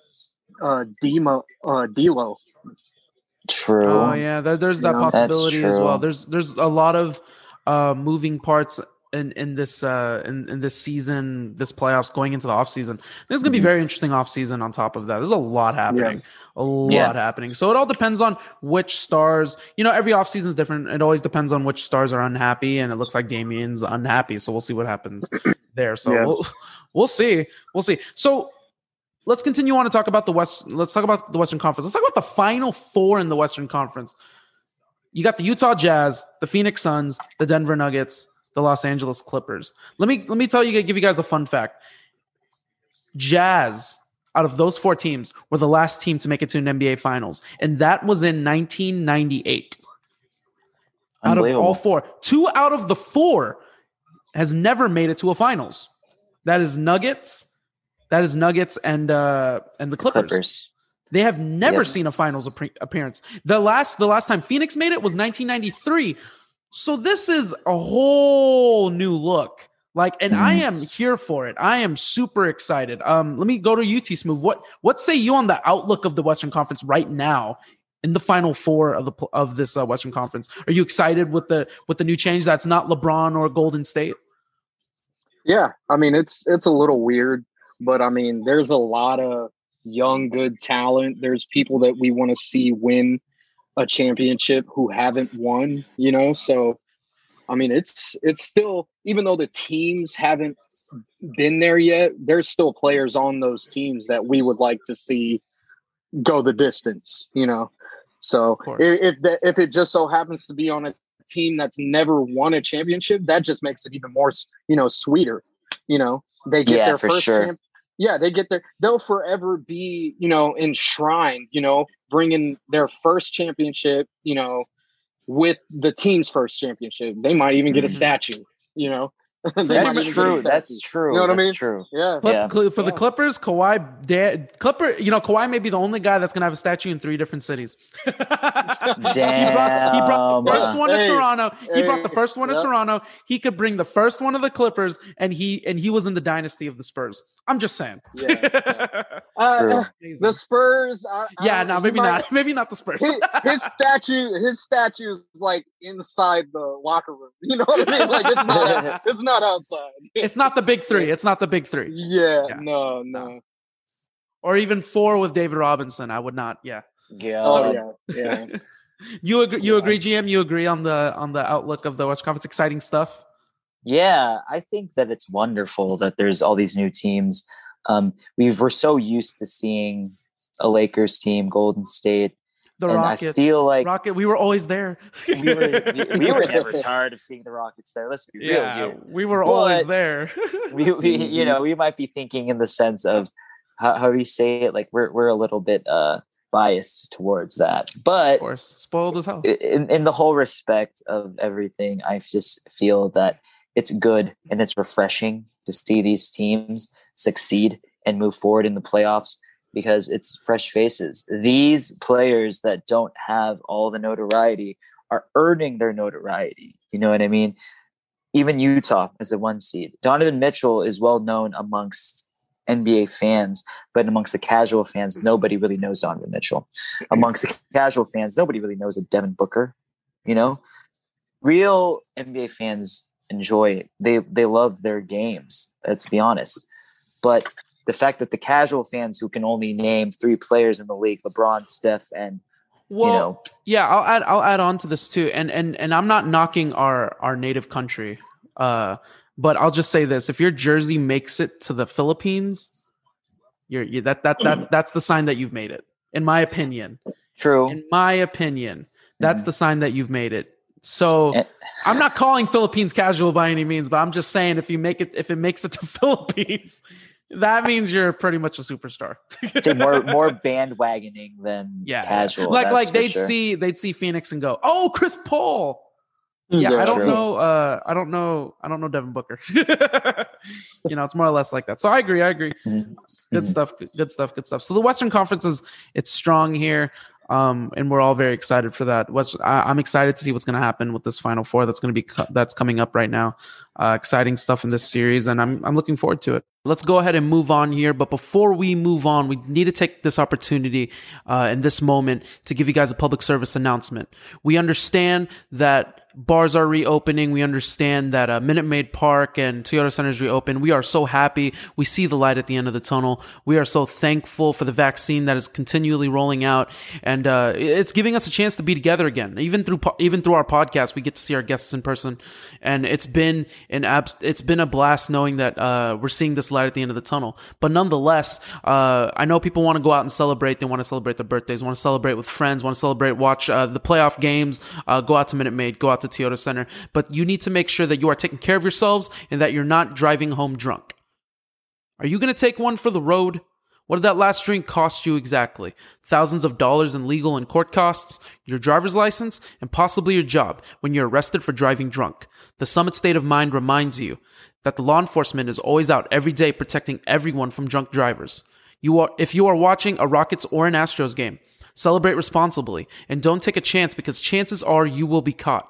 uh, Demo, uh, D'Lo. True. Oh yeah, there, there's that possibility as well. There's there's a lot of uh, moving parts in in this uh in, in this season this playoffs going into the off season this is gonna be mm-hmm. very interesting off season on top of that. There's a lot happening. Yeah. a lot yeah. happening. So it all depends on which stars you know every off season is different. It always depends on which stars are unhappy and it looks like damian's unhappy. So we'll see what happens [clears throat] there. So yeah. we'll, we'll see. We'll see. So let's continue on to talk about the west let's talk about the western conference. Let's talk about the final four in the western conference. You got the utah jazz the phoenix suns the denver nuggets the Los Angeles Clippers. Let me let me tell you, give you guys a fun fact. Jazz, out of those four teams, were the last team to make it to an NBA Finals, and that was in 1998. out of all four. Two out of the four has never made it to a finals. That is Nuggets. That is Nuggets and uh and the Clippers. Clippers. They have never yep. seen a finals appearance. The last the last time Phoenix made it was 1993. So this is a whole new look. Like, and mm. I am here for it. I am super excited. Um, let me go to UT Smooth. What what say you on the outlook of the Western Conference right now in the Final Four of the of this uh, Western Conference? Are you excited with the with the new change? That's not LeBron or Golden State. Yeah, I mean it's it's a little weird, but I mean there's a lot of young, good talent. There's people that we want to see win a championship who haven't won, you know? So, I mean, it's, it's still, even though the teams haven't been there yet, there's still players on those teams that we would like to see go the distance, you know? So if, if, that, if it just so happens to be on a team that's never won a championship, that just makes it even more, you know, sweeter. You know, they get yeah, their first sure. champ- yeah, they get there. They'll forever be, you know, enshrined, you know, bringing their first championship, you know, with the team's first championship. They might even get a mm-hmm. statue, you know. [laughs] That's true. That's true. You know what that's I mean? True. Yeah. Clip, yeah. for the Clippers, Kawhi, dad, Clipper. You know, Kawhi may be the only guy that's gonna have a statue in three different cities. Damn. [laughs] he, brought, he brought the first one to hey, Toronto. He brought the first one to Toronto. He could bring the first one of the Clippers, and he and he was in the dynasty of the Spurs. I'm just saying. Yeah. yeah. [laughs] uh, the Spurs. I, yeah. no, maybe might, not. Maybe not the Spurs. his, his statue. His statue is like inside the locker room. You know what I mean? Like it's not. it's not outside [laughs] it's not the big three. It's not the big three. Yeah, yeah. no, no. Or even four with David Robinson. I would not. Yeah. Yeah. Oh yeah. Yeah. [laughs] you agree? You agree, GM? You agree on the on the outlook of the West Conference? Exciting stuff. Yeah, I think that it's wonderful that there's all these new teams. Um, we were so used to seeing a Lakers team, Golden State, the and Rockets. I feel like Rocket. We were always there. we, were, we, we, [laughs] were never tired of seeing the Rockets there. Let's be yeah, real. We were but always there. [laughs] we, we, you know, we might be thinking in the sense of how, how we say it. Like we're we're a little bit uh, biased towards that, but of course, spoiled as hell. In, in the whole respect of everything, I just feel that it's good and it's refreshing to see these teams succeed and move forward in the playoffs because it's fresh faces. These players that don't have all the notoriety are earning their notoriety. You know what I mean? Even Utah as a one seed. Donovan Mitchell is well known amongst NBA fans, but amongst the casual fans, mm-hmm. nobody really knows Donovan Mitchell. Mm-hmm. Amongst the casual fans, nobody really knows a Devin Booker. You know, real NBA fans enjoy it. They they love their games. Let's be honest. But the fact that the casual fans who can only name three players in the league, LeBron, Steph, and well, you know, yeah, I'll add I'll add on to this too, and and and I'm not knocking our our native country, uh, but I'll just say this: if your jersey makes it to the Philippines, you're you, that that that that's the sign that you've made it, in my opinion. True. In my opinion, that's mm-hmm. the sign that you've made it. So eh. I'm not calling Philippines casual by any means, but I'm just saying if you make it if it makes it to [laughs] Philippines, that means you're pretty much a superstar. it's more [laughs] more bandwagoning than yeah, casual. Like like they'd sure. see they'd see Phoenix and go, "Oh, Chris Paul." Yeah, yeah I don't true. know. Uh, I don't know. I don't know Devin Booker. [laughs] you know, it's more or less like that. So I agree. I agree. Mm-hmm. Good mm-hmm. stuff. Good stuff. Good stuff. So the Western Conference is it's strong here. Um, and we're all very excited for that. What's I, am excited to see what's going to happen with this Final Four. That's going to be that's coming up right now. Uh, exciting stuff in this series, and I'm I'm looking forward to it. Let's go ahead and move on here. But before we move on, we need to take this opportunity uh, in this moment to give you guys a public service announcement. We understand that bars are reopening. We understand that uh, Minute Maid Park and Toyota Center is reopened. We are so happy. We see the light at the end of the tunnel. We are so thankful for the vaccine that is continually rolling out, and uh, it's giving us a chance to be together again. Even through even through our podcast, we get to see our guests in person, and it's been an ab- it's been a blast knowing that uh, we're seeing this light at the end of the tunnel. But nonetheless, uh, I know people want to go out and celebrate. They want to celebrate their birthdays, want to celebrate with friends, want to celebrate, watch uh, the playoff games, uh, go out to Minute Maid, go out to to Toyota Center, but you need to make sure that you are taking care of yourselves and that you're not driving home drunk. Are you going to take one for the road? What did that last drink cost you exactly? Thousands of dollars in legal and court costs, your driver's license, and possibly your job when you're arrested for driving drunk. The Summit State of Mind reminds you that the law enforcement is always out every day protecting everyone from drunk drivers. You are, if you are watching a Rockets or an Astros game, celebrate responsibly and don't take a chance because chances are you will be caught.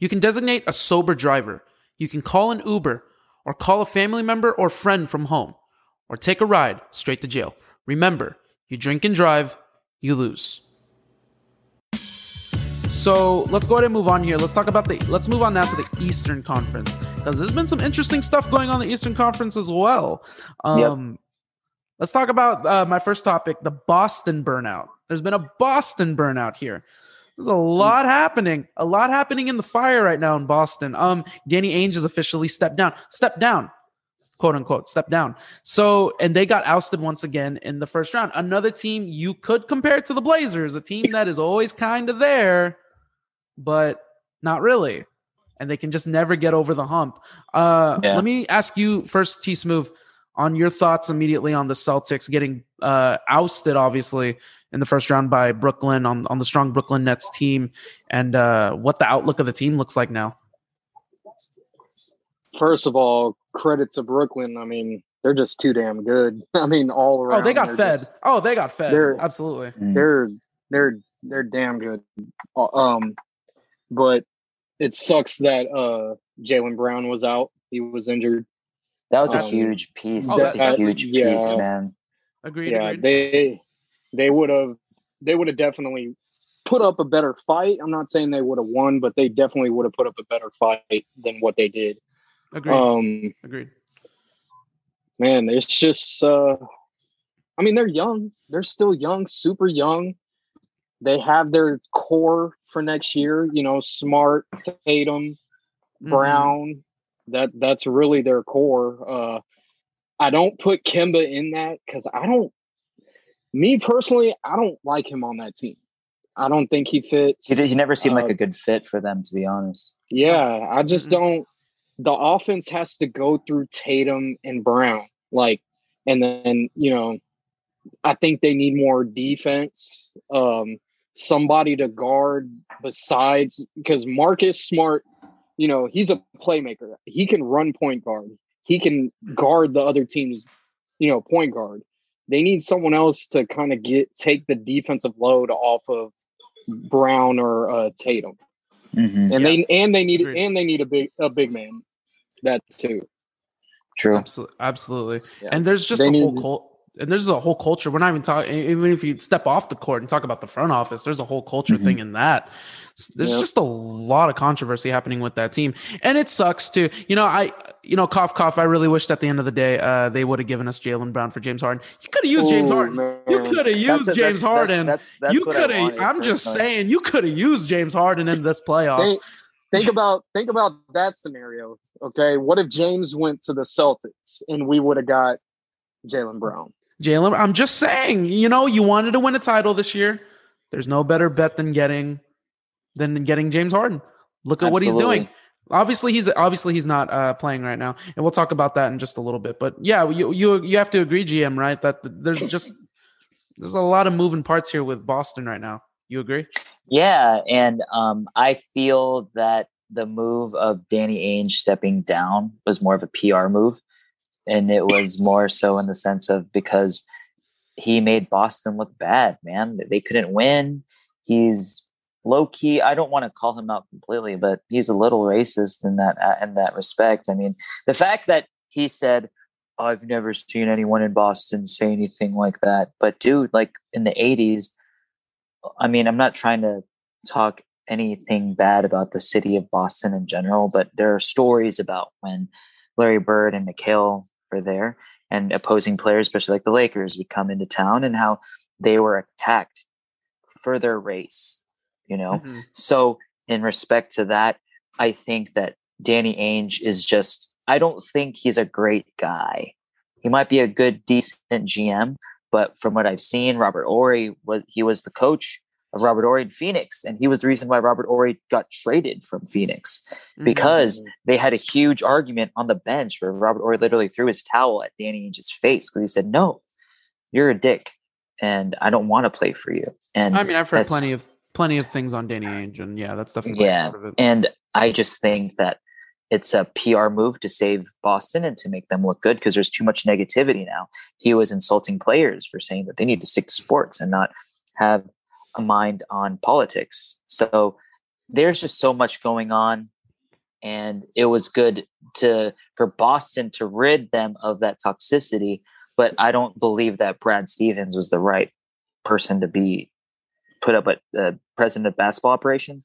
You can designate a sober driver. You can call an Uber or call a family member or friend from home or take a ride straight to jail. Remember, you drink and drive, you lose. So let's go ahead and move on here. Let's talk about the. Let's move on now to the Eastern Conference because there's been some interesting stuff going on in the Eastern Conference as well. Um, yep. Let's talk about uh, my first topic: the Boston burnout. There's been a Boston burnout here. There's a lot happening. A lot happening in the fire right now in Boston. Um, Danny Ainge has officially stepped down. Stepped down quote unquote step down. So, and they got ousted once again in the first round. Another team you could compare to the Blazers, a team that is always kind of there, but not really. And they can just never get over the hump. Uh, yeah. Let me ask you first, T Smooth, on your thoughts immediately on the Celtics getting uh, ousted, obviously, in the first round by Brooklyn on, on the strong Brooklyn Nets team, and uh, what the outlook of the team looks like now. First of all, credit to Brooklyn. I mean, they're just too damn good. [laughs] I mean, all around. Oh, they got fed. Just, oh, they got fed. They're, Absolutely. Mm. They're they're they're damn good. Uh, um, but it sucks that uh Jaylen Brown was out. He was injured. That was a um, huge piece. Oh, That's that, a huge yeah, piece, man. Agreed. Yeah, agreed. they they would have they would have definitely put up a better fight. I'm not saying they would have won, but they definitely would have put up a better fight than what they did. Agreed. Um, Agreed. Man, it's just. uh I mean, they're young. They're still young, super young. They have their core for next year. You know, Smart, Tatum, mm-hmm. Brown. That that's really their core. Uh I don't put Kemba in that because I don't. Me personally, I don't like him on that team. I don't think he fits. He, he never seemed uh, like a good fit for them, to be honest. Yeah, I just mm-hmm. don't the offense has to go through Tatum and Brown. Like, and then, you know, I think they need more defense. Um, somebody to guard besides because Marcus Smart, you know, he's a playmaker. He can run point guard. He can guard the other team's, you know, point guard. They need someone else to kind of get take the defensive load off of Brown or uh, Tatum. Mm-hmm. And yeah. they and they need and they need a big a big man that too. True. Absolutely. Absolutely. Yeah. And there's just they a whole cult. And there's a whole culture. We're not even talking. Even if you step off the court and talk about the front office, there's a whole culture mm-hmm. thing in that. There's yep. just a lot of controversy happening with that team, and it sucks too. You know, I, you know, cough, cough. I really wished at the end of the day, uh, they would have given us Jaylen Brown for James Harden. You could have used Ooh, James Harden. Man. You could have used that's, James that's, Harden. That's, that's, you could have. I'm just saying, you could have used James Harden in this playoff. think about think about that scenario. Okay, what if James went to the Celtics and we would have got Jaylen Brown? Jaylen, I'm just saying, you know, you wanted to win a title this year. There's no better bet than getting than getting James Harden. Look at Absolutely. what he's doing. Obviously, he's obviously he's not uh, playing right now, and we'll talk about that in just a little bit. But yeah, you you you have to agree, GM, right? That there's just there's a lot of moving parts here with Boston right now. You agree? Yeah, and um, I feel that the move of Danny Ainge stepping down was more of a PR move, and it was more so in the sense of because he made Boston look bad. Man, they couldn't win. He's low key. I don't want to call him out completely, but he's a little racist in that uh, in that respect. I mean, the fact that he said. I've never seen anyone in Boston say anything like that. But dude, like in the 80s, I mean, I'm not trying to talk anything bad about the city of Boston in general, but there are stories about when Larry Bird and McHale were there and opposing players, especially like the Lakers, would come into town and how they were attacked for their race, you know? Mm-hmm. So, in respect to that, I think that Danny Ainge is just, I don't think he's a great guy. He might be a good, decent GM, but from what I've seen, Robert Horry was he was the coach of Robert Horry in Phoenix, and he was the reason why Robert Horry got traded from Phoenix because mm-hmm. they had a huge argument on the bench where Robert Horry literally threw his towel at Danny Ainge's face because he said, "No, you're a dick, and I don't want to play for you. And I mean, I've heard plenty of plenty of things on Danny Ainge, and yeah, that's definitely yeah. And I just think that it's a PR move to save Boston and to make them look good because there's too much negativity now. He was insulting players for saying that they need to stick to sports and not have a mind on politics. So there's just so much going on and it was good to for Boston to rid them of that toxicity, but I don't believe that Brad Stevens was the right person to be put up at the president of basketball operations.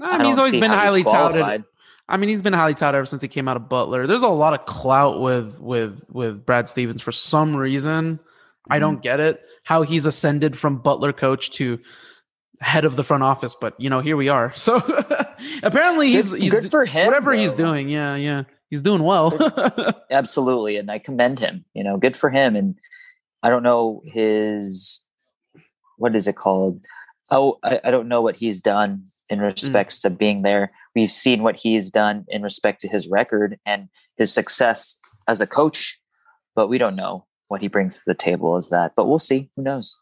I mean, he's always been highly touted. I mean, he's been highly touted ever since he came out of Butler. There's a lot of clout with with with Brad Stevens for some reason. Mm-hmm. I don't get it. How he's ascended from Butler coach to head of the front office, but you know, here we are. [laughs] So apparently he's good, he's good for him. Whatever though. he's doing, yeah, yeah. He's doing well. [laughs] Absolutely, and I commend him. You know, good for him and I don't know his what is it called? Oh, I, I don't know what he's done in mm. respects mm. to being there. We've seen what he's done in respect to his record and his success as a coach, but we don't know what he brings to the table is that. But we'll see. Who knows?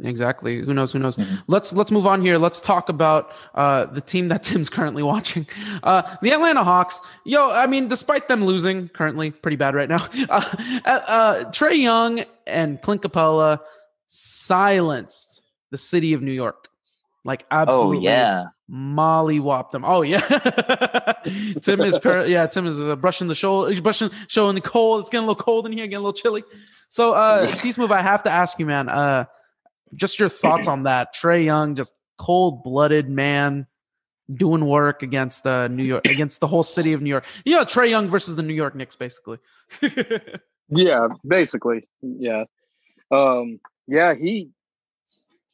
Exactly. Who knows? Who knows? Mm-hmm. Let's let's move on here. Let's talk about uh, the team that [laughs] Tim's currently watching, uh, the Atlanta Hawks. Yo, I mean, despite them losing currently, pretty bad right now. [laughs] Uh, uh, Trae Young and Clint Capela silenced the city of New York. Like oh, absolutely, oh, yeah, Molly whopped them. Oh yeah, [laughs] Tim is cur- yeah Tim is uh, brushing the shoulder. He's brushing showing the cold. It's getting a little cold in here, getting a little chilly. So, uh, [laughs] T Smooth, I have to ask you, man. Uh, just your thoughts on that. Trae Young, just cold blooded man doing work against uh, New York, against the whole city of New York. You know, Trae Young versus the New York Knicks, basically. [laughs] yeah, basically. Yeah. Um, yeah, he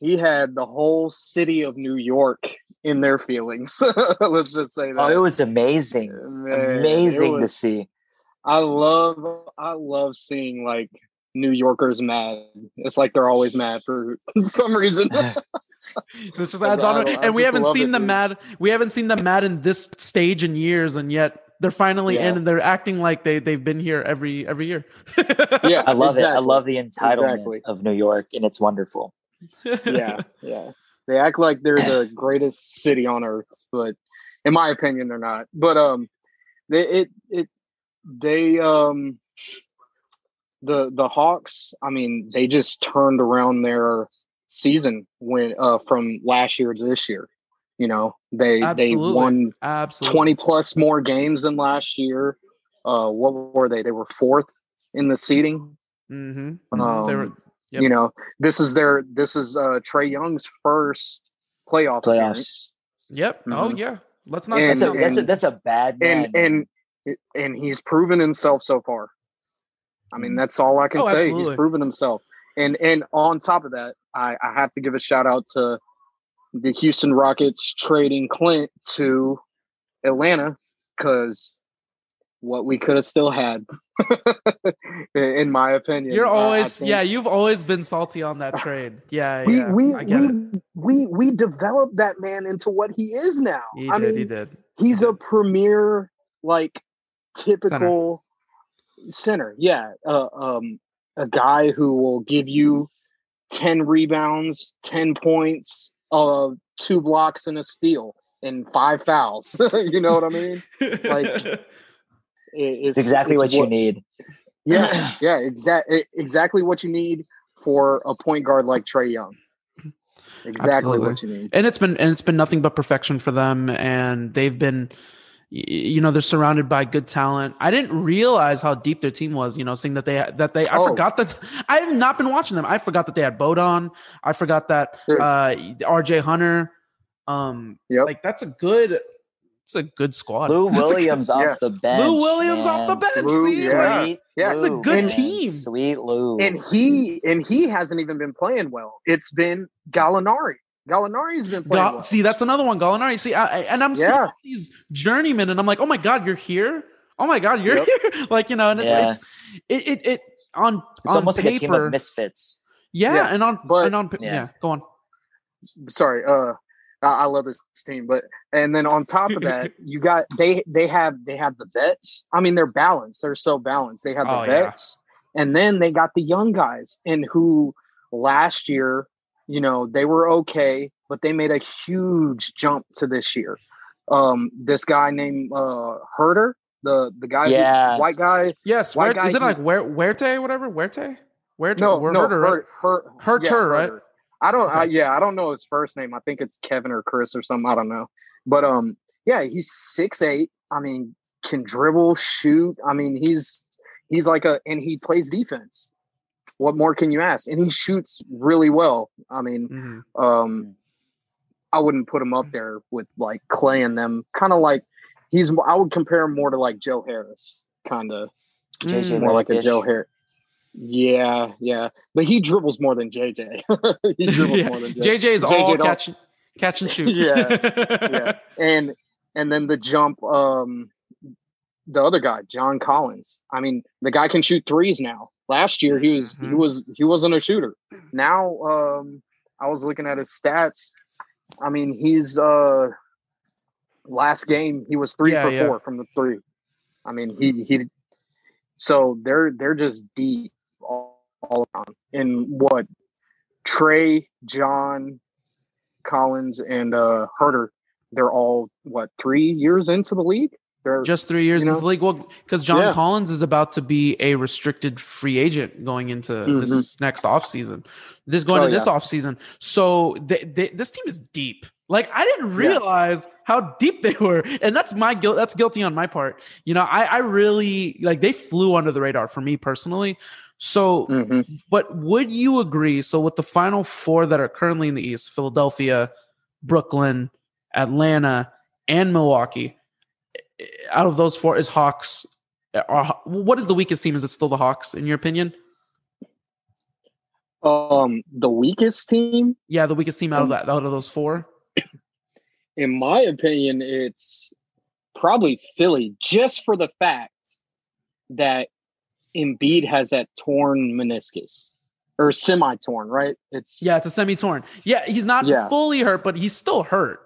he had the whole city of New York in their feelings. [laughs] Let's just say oh, that. Oh, it was amazing. Man, amazing was, to see. I love I love seeing like New Yorkers mad. It's like they're always mad for [laughs] some reason. [laughs] this just adds on, and we haven't seen them mad. We haven't seen them mad in this stage in years, and yet they're finally yeah. in, and they're acting like they they've been here every every year. yeah, I love exactly. it. I love the entitlement exactly. of New York, and it's wonderful. yeah, yeah. They act like they're the [laughs] greatest city on earth, but in my opinion, they're not. But um, they it it they um the the Hawks, I mean, they just turned around their season when uh from last year to this year. You know, they Absolutely. they won Absolutely. 20 plus more games than last year. Uh what were they? They were fourth in the seeding. Mm-hmm. Um, they were yep. you know, this is their this is uh Trae Young's first playoff playoffs. Appearance. Yep. Oh, mm-hmm. Oh yeah. Let's not and, that's, a, and, that's a that's a bad man. and and and he's proven himself so far. I mean, that's all I can oh, say. Absolutely. He's proven himself. And and on top of that, I, I have to give a shout out to the Houston Rockets trading Clint to Atlanta because what we could have still had, [laughs] in my opinion. You're always yeah, you've always been salty on that trade. Yeah, we yeah, we we, we we developed that man into what he is now. He I did, mean, he did. He's a premier, like typical center. Yeah, uh, um, a guy who will give you ten rebounds, ten points, uh, two blocks, and a steal, and five fouls. [laughs] you know what I mean? Like [laughs] it's exactly it's what, what, you need. [clears throat] Yeah, [clears throat] yeah, exactly, exactly what you need for a point guard like Trae Young. Exactly Absolutely. what you need. And it's been and it's been nothing but perfection for them, and they've been you know they're surrounded by good talent. I didn't realize how deep their team was. You know, seeing that they that they I oh. forgot that [laughs] I have not been watching them. I forgot that they had Bogdan. I forgot that uh, R.J. Hunter. Um, yep. like that's a good. It's a good squad. Lou Williams off yeah. the bench. Lou Williams man. off the bench. Lou, yeah. yeah. This is a good man. team. Sweet Lou. And he and he hasn't even been playing well. It's been Gallinari. Gallinari's been playing. well. See, that's another one. Gallinari. See, I, and I'm yeah. seeing these journeymen, and I'm like, oh my god, you're here. Oh my god, you're yep. here. [laughs] like you know, and it's, yeah. it's it, it it on it's on almost paper, like a team of misfits. Yeah, yeah. and on but, and on yeah. yeah, go on. Sorry, uh, I, I love this team, but and then on top of that, [laughs] you got they they have they have the vets. I mean, they're balanced. They're so balanced. They have the oh, vets. And then they got the young guys and who last year, you know, they were okay, but they made a huge jump to this year. Um, this guy named uh Herder, the the guy, Yeah. who, white guy. Yes, White Where, guy is it who- like Where Huerte, whatever? Huerte? Huerte? No, Wer- no, Herder, right? Her, her, Herter, right? Herder. I don't. I, yeah, I don't know his first name. I think it's Kevin or Chris or something. I don't know. But um, yeah, he's six eight. I mean, can dribble, shoot. I mean, he's he's like a and he plays defense. What more can you ask? And he shoots really well. I mean, Mhm. um, I wouldn't put him up there with like Klay and them. Kind of like he's. I would compare him more to like Joe Harris, kind of JJ Mm. more like a Joe Harris. Yeah, yeah, but he dribbles more than JJ. [laughs] he dribbles Yeah. more than JJ. JJ is JJ all catch, catch and shoot. Yeah, [laughs] yeah. And and then the jump, um, the other guy, John Collins. I mean, the guy can shoot threes now. Last year he was he Mhm. was he wasn't a shooter. Now, um, I was looking at his stats. I mean, he's uh, last game he was three Yeah, for yeah. four from the three. I mean, he he. So they're they're just deep all, around. And what Trae, John, Collins, and uh Herder, they're all what three years into the league. They're Just three years You into the league. Well, because John Yeah. Collins is about to be a restricted free agent going into this next offseason. This going Mm-hmm. Oh, to this yeah. offseason. So they, they, this team is deep. Like I didn't Yeah. realize how deep they were, [laughs] and that's my guilt. That's guilty on my part. You know, I, I really like they flew under the radar for me personally. So Mhm. But would you agree? So, with the final four that are currently in the East Philadelphia, Brooklyn, Atlanta, and Milwaukee, eh, out of those four, is Hawks. Are, what is the weakest team? Is it still the Hawks, in your opinion? um the weakest team, Yeah, the weakest team out of Um, that out of those four. [clears throat] in my opinion, it's probably Philly, just for the fact that Embiid has that torn meniscus or semi-torn, right? It's Yeah, it's a semi torn. Yeah, he's not Yeah. fully hurt, but he's still hurt,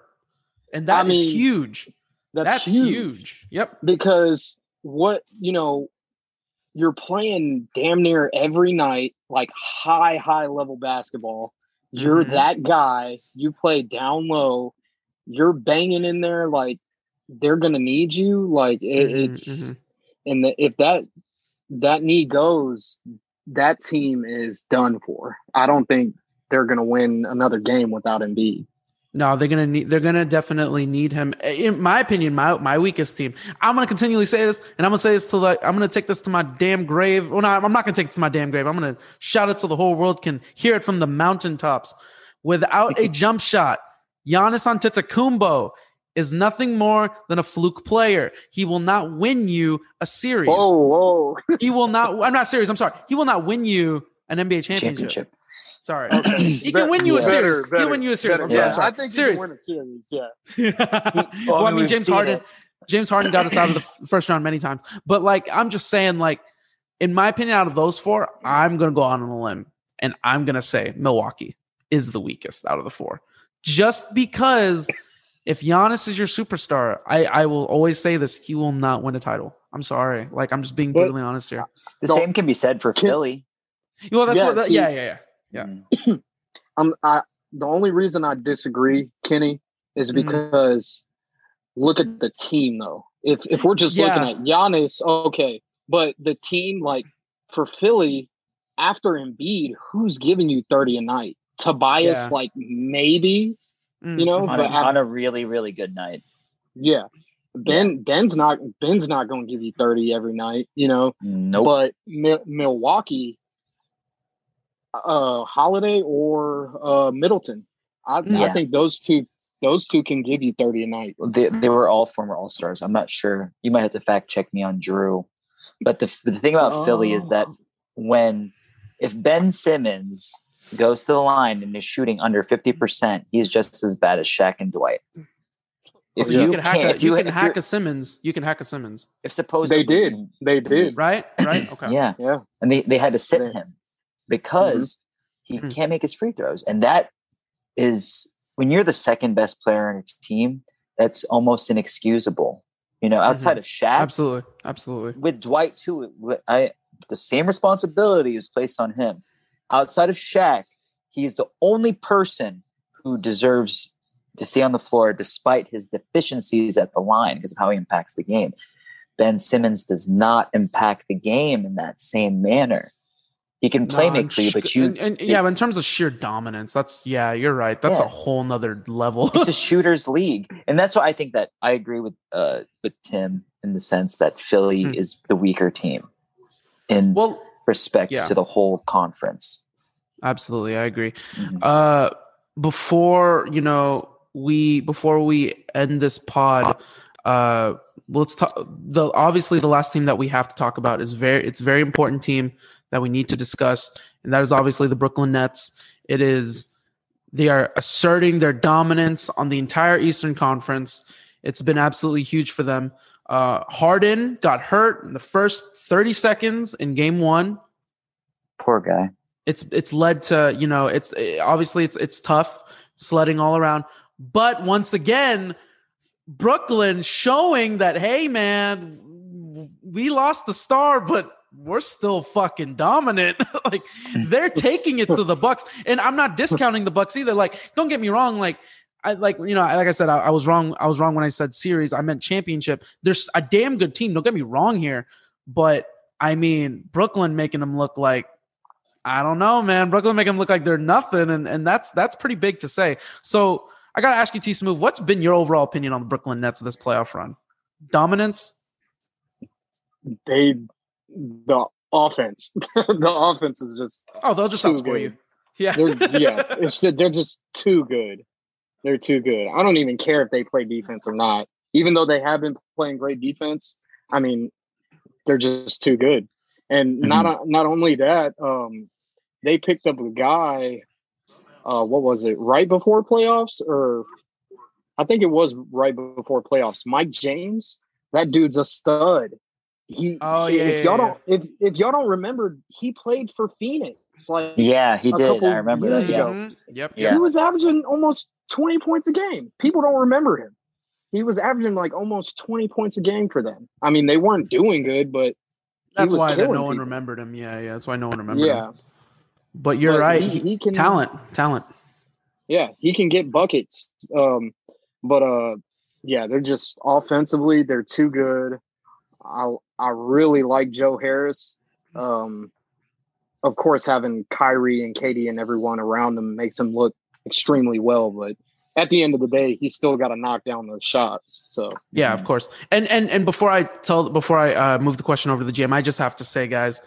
and that is mean, huge. that's, That's, huge. huge. Yep. because what you know you're playing damn near every night like high high level basketball you're Mhm. that guy you play down low you're banging in there like they're gonna need you like it, Mhm, it's mhm. and the, if that that knee goes that team is done for i don't think they're gonna win another game without Embiid. No, they're gonna need. They're gonna definitely need him. In my opinion, my my weakest team. I'm gonna continually say this, and I'm gonna say this to like. I'm gonna take this to my damn grave. Well, no, I'm not gonna take it to my damn grave. I'm gonna shout it so the whole world can hear it from the mountaintops. Without a jump shot, Giannis Antetokounmpo is nothing more than a fluke player. He will not win you a series. Oh, whoa He will not. I'm not serious. I'm sorry. He will not win you an NBA championship. championship. Sorry. [clears throat] he can win you a series. Better, He'll better, win you a series. I'm sorry. I'm sorry. i think series. you can win a series yeah [laughs] [laughs] well, I mean, mean, James Harden. it. James Harden got us out of the [laughs] first round many times, but like I'm just saying, like in my opinion, out of those four, I'm gonna go out on a limb and I'm gonna say Milwaukee is the weakest out of the four, just because if Giannis is your superstar, I I will always say this: he will not win a title. I'm sorry, like I'm just being But- brutally honest here. The No. same can be said for Can- Philly. Well, that's Yeah, what. that- see- yeah, yeah, yeah. Yeah. Mm. [clears throat] I'm I the only reason I disagree, Kenny, is Mhm. because look at the team though. If if we're just looking at Giannis, okay, but the team like for Philly after Embiid, who's giving you 30 a night? Tobias, Yeah. like maybe, you know, on, but a, on a really, really good night. yeah. Ben Ben's not Ben's not going to give you 30 every night, you know. Nope. But Mi- Milwaukee, uh, Holiday or uh, Middleton, I, I think those two those two can give you thirty a night. they, they were all former All Stars. I'm not sure. You might have to fact check me on Drew. But the, the thing about Philly is that Oh. when if Ben Simmons goes to the line and is shooting under 50%, he's just as bad as Shaq and Dwight. If you, you, can hack a, if you, you, can hack a Simmons. You can hack a Simmons, if supposedly They did. They did. right? Right? [clears throat] Okay. yeah, Yeah. and they, they had to sit They- him because he Mhm. can't make his free throws, and that is when you're the second best player on a team. That's almost inexcusable. You know, outside of Shaq, Absolutely. Absolutely. with Dwight too. I the same responsibility is placed on him. Outside of Shaq, he's the only person who deserves to stay on the floor despite his deficiencies at the line because of how he impacts the game. Ben Simmons does not impact the game in that same manner. He can play no, make for you, but you and, and, yeah, but in terms of sheer dominance, that's yeah, you're right. That's yeah. a whole nother level. it's a [laughs] shooters league, and that's why I think that I agree with uh with Tim in the sense that Philly hmm. is the weaker team in well, respect yeah. to the whole conference. Absolutely, I agree. Mm-hmm. Uh, before you know, we before we end this pod, uh, let's talk. The obviously the last team that we have to talk about is very it's a very important team that we need to discuss, and that is obviously the Brooklyn Nets. It is they are asserting their dominance on the entire Eastern Conference. It's been absolutely huge for them. Uh, Harden got hurt in the first 30 seconds in Game One. Poor guy. It's it's led to you know it's obviously it's it's tough sledding all around, but once again, Brooklyn showing that hey man, we lost the star, but we're still fucking dominant. [laughs] like they're taking it to the Bucks, and I'm not discounting the Bucks either. Like, don't get me wrong. Like, I like you know, like I said, I, I, was wrong. I was wrong when I said series. I meant championship. There's a damn good team. Don't get me wrong here, but I mean Brooklyn making them look like I don't know, man. Brooklyn making them look like they're nothing, and and that's that's pretty big to say. So I got to ask you, T Smooth, what's been your overall opinion on the Brooklyn Nets of this playoff run? Dominance. They the offense. [laughs] the offense is just oh, they'll just outscore good. you. Yeah, they're, yeah. [laughs] It's they're just too good. They're too good. I don't even care if they play defense or not. Even though they have been playing great defense, I mean, they're just too good. And mm-hmm. not not only that, um, they picked up a guy. Uh, what was it? Right before playoffs, or I think it was right before playoffs. Mike James, that dude's a stud. He, oh yeah. If y'all yeah. don't, if if y'all don't remember, he played for Phoenix. Like yeah, he did. I remember that. Yeah. Mm-hmm. Yep. Yeah. He was averaging almost twenty points a game. People don't remember him. He was averaging like almost twenty points a game for them. I mean, they weren't doing good, but that's why no people. one remembered him. Yeah, yeah. That's why no one remembered him. yeah. him. But you're but right. He, he, can talent, talent. Yeah, he can get buckets. Um, but uh, yeah, they're just offensively, they're too good. I I really like Joe Harris. Um, of course, having Kyrie and KD and everyone around them makes him look extremely well. But at the end of the day, he's still got to knock down those shots. So yeah, of course. And and and before I tell before I uh, move the question over to the GM, I just have to say, guys,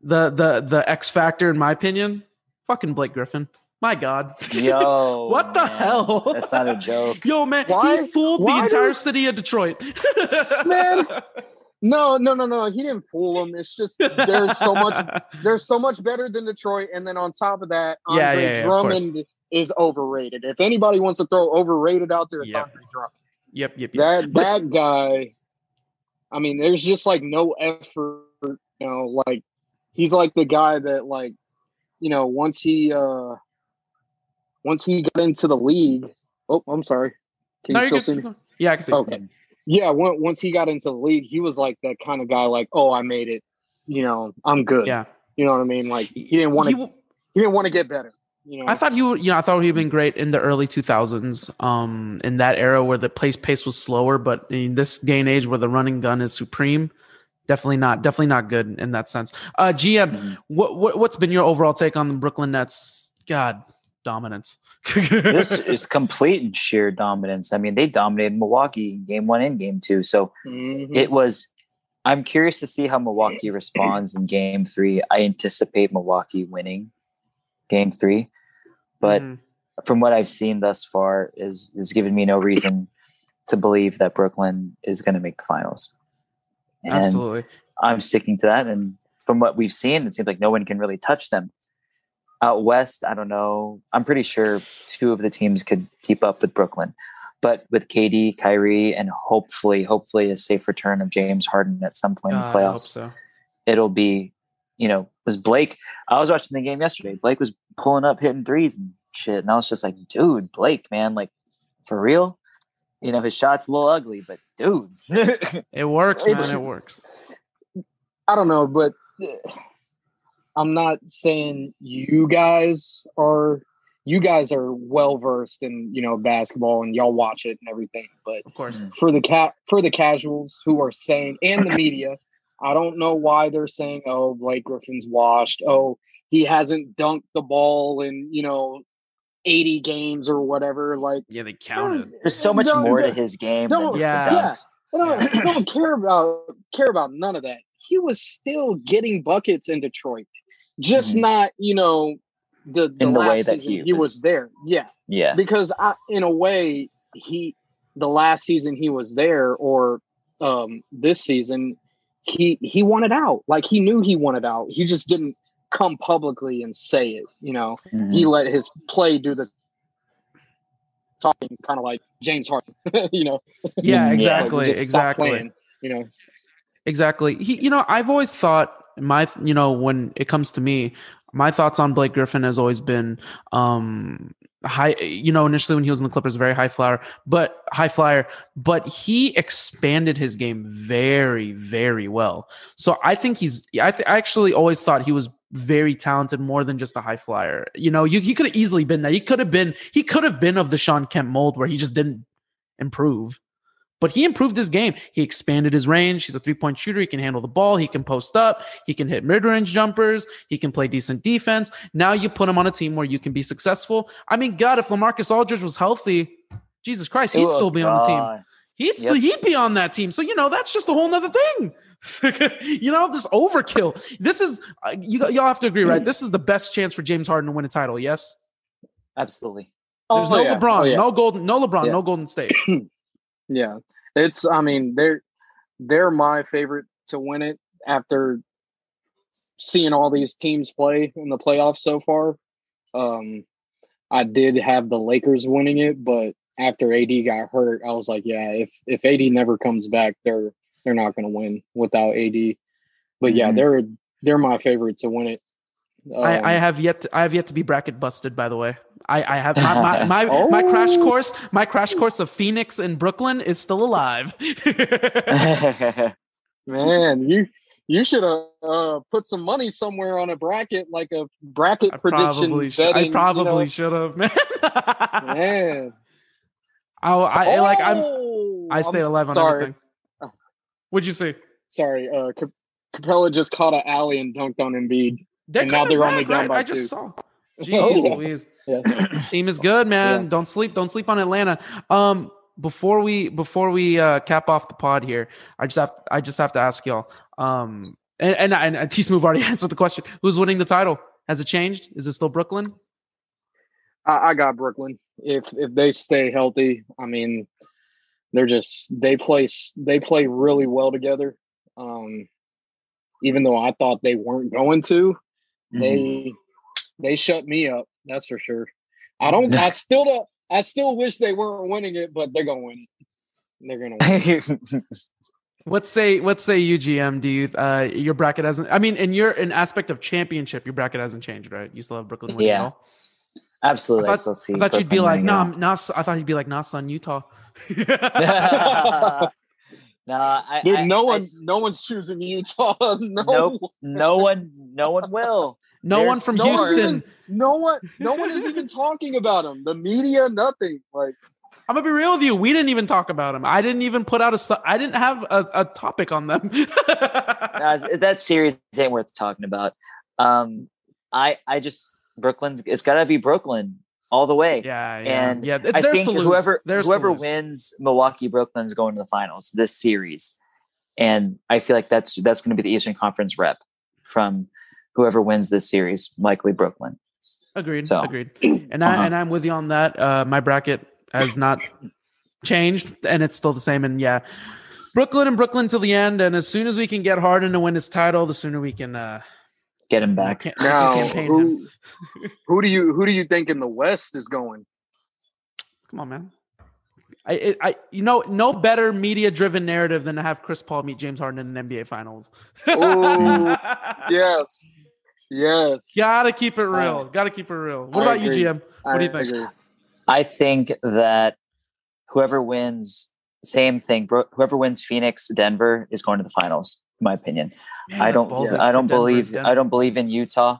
the the the X factor, in my opinion, fucking Blake Griffin. My God. Yo. [laughs] what the man. hell? That's not a joke. [laughs] Yo, man. Why? He fooled Why the entire city of Detroit. [laughs] man. No, no, no, no. He didn't fool them. It's just there's so much [laughs] there's so much better than Detroit. And then on top of that, Andre yeah, yeah, yeah, Drummond is overrated. If anybody wants to throw overrated out there, it's yep. Andre Drummond. Yep, yep, yep. That that guy, I mean, there's just like no effort, you know, like he's like the guy that like, you know, once he uh once he got into the league. Oh, I'm sorry. Can no, you still see me? Yeah, I can see. Okay. Yeah, once he got into the league, he was like that kind of guy. Like, oh, I made it. You know, I'm good. Yeah. You know what I mean? Like, he didn't want to. He, he, didn't want to get better. You know? I thought he would. You know, I thought he'd been great in the early 2000s. Um, in that era where the pace pace was slower, but in this day and age where the running gun is supreme, definitely not definitely not good in that sense. Uh, GM, mm-hmm. what, what what's been your overall take on the Brooklyn Nets? God, dominance. this [laughs] is complete and sheer dominance. I mean, they dominated Milwaukee in game one and game two. So mm-hmm. it was. I'm curious to see how Milwaukee [clears throat] responds in game three. I anticipate Milwaukee winning game three, but mm. from what I've seen thus far, is is given me no reason to believe that Brooklyn is going to make the finals. And Absolutely, I'm sticking to that. And from what we've seen, it seems like no one can really touch them. Out west, I don't know. I'm pretty sure two of the teams could keep up with Brooklyn. But with KD, Kyrie, and hopefully, hopefully a safe return of James Harden at some point in the ah, playoffs, so. it'll be, you know, was Blake. I was watching the game yesterday. Blake was pulling up, hitting threes and shit. And I was just like, dude, Blake, man, like for real? You know, his shot's a little ugly, but dude, [laughs] it works, man. It works. I don't know, but eh, I'm not saying you guys are you guys are well versed in you know basketball and y'all watch it and everything but of course. Mm. For the cat for the casuals who are saying and the media i don't know why they're saying oh blake griffin's washed. Oh he hasn't dunked the ball in you know 80 games or whatever like yeah they counted. There's so much more to his game than just yeah. I don't, I don't care about care about none of that. He was still getting buckets in detroit just Mhm. not you know the, the In the last way that season he he was was- there. Yeah. Yeah. because I, in a way he the last season he was there or um this season he he wanted out. Like he knew he wanted out. He just didn't come publicly and say it you know? Mhm. he let his play do the talking kind of like james harden [laughs] you know? Yeah Yeah, exactly Like, exactly. playing, you know? Exactly. He, you know, I've always thought my, you know, when it comes to me, my thoughts on Blake Griffin has always been, um, high. You know, initially when he was in the Clippers, very high flyer, but high flyer, but he expanded his game very, very well. So I think he's. I, th- I actually always thought he was very talented, more than just a high flyer. You know, you, he could have easily been that. He could have been. He could have been of the Sean Kemp mold, where he just didn't improve. But he improved his game. He expanded his range. He's a three point shooter. He can handle the ball. He can post up. He can hit mid range jumpers. He can play decent defense. Now you put him on a team where you can be successful. I mean, God, if Lamarcus Aldridge was healthy, Jesus Christ, he'd Oh, still be on the team. He'd still, Yep. he'd be on that team. So you know that's just a whole nother thing. [laughs] you know, this overkill. This is uh, you. Y'all have to agree, right? This is the best chance for James Harden to win a title. Yes. Absolutely. There's Oh, no yeah. LeBron, Oh, yeah. no Golden, no LeBron, Yeah. no Golden State. [clears throat] Yeah, it's. I mean, they're they're my favorite to win it after seeing all these teams play in the playoffs so far. Um, I did have the Lakers winning it, but after AD got hurt, I was like, yeah, if if AD never comes back, they're they're not going to win without AD. But yeah, Mhm. they're they're my favorite to win it. I, I Um, have yet to, I have yet to be bracket busted. By the way, I, I have my my, my, [laughs] my crash Oh. course my crash course of Phoenix and Brooklyn is still alive. [laughs] [laughs] man, you you should have uh, put some money somewhere on a bracket, like a bracket I prediction. probably sh- betting, I you probably know? should have man. Man. I, I like I'm Oh, I stay I'm alive on sorry. everything. What'd you say? Sorry, uh, Cap- Capela just caught an alley and dunked on Embiid. They're And now they're only down right? by I just two. saw. Oh, Jeez yeah. Louise. [clears throat] Yeah. Team is good, man. Yeah. Don't sleep. Don't sleep on Atlanta. Um, before we before we uh, cap off the pod here, I just have I just have to ask y'all. Um, and and, and, and T Smooth already [laughs] answered the question. Who's winning the title? Has it changed? Is it still Brooklyn? I, I got Brooklyn. If if they stay healthy, I mean, they're just they play they play really well together. Um, even though I thought they weren't going to, Mhm. they they shut me up. That's for sure. I don't. I still don't. I still wish they weren't winning it, but they're gonna win it. They're gonna win. Let's [laughs] say let's say UGM. Do you uh your bracket hasn't? I mean, in your an aspect of championship, your bracket hasn't changed, right? You still have Brooklyn winning. Yeah. it all? Absolutely. I I, thought- still see. I thought you'd be like, winning it nah, all. nah. s- I thought you'd be like, nah, son, Utah. [laughs] no, I, Dude, I- no one, s- no one's choosing Utah. [laughs] No, Nope. no one, no one will. No There's one from no- Houston. no one, no one is even talking about them. The media, nothing. Like, I'm gonna be real with you. We didn't even talk about them. I didn't even put out a. su- I didn't have a, a topic on them. [laughs] Uh, that series ain't worth talking about. Um, I, I just Brooklyn's. It's got to be Brooklyn all the way. yeah, yeah, And yeah. It's I think to lose. whoever Theirs to whoever lose. wins Milwaukee Brooklyn's going to the finals this series, and I feel like that's that's going to be the Eastern Conference rep from whoever wins this series, likely Brooklyn. Agreed. So, Agreed. [clears throat] And I uh-huh. and I'm with you on that. Uh, my bracket has not changed, and it's still the same. And yeah, Brooklyn and Brooklyn till the end. And as soon as we can get Harden to win his title, the sooner we can uh, Get him back. can, now campaign him. who, who do you, who do you think in the West is going? Come on, man. I, I, you know, no better media-driven narrative than to have Chris Paul meet James Harden in an NBA Finals. Ooh, yes, yes. Gotta keep it real. Gotta keep it real. What I about you. GM? What do you think? agree. I think that whoever wins, same thing. Bro- Whoever wins Phoenix, Denver is going to the finals. In my opinion, Man, I don't. ballsy I don't Denver. believe. Denver- I don't believe in Utah,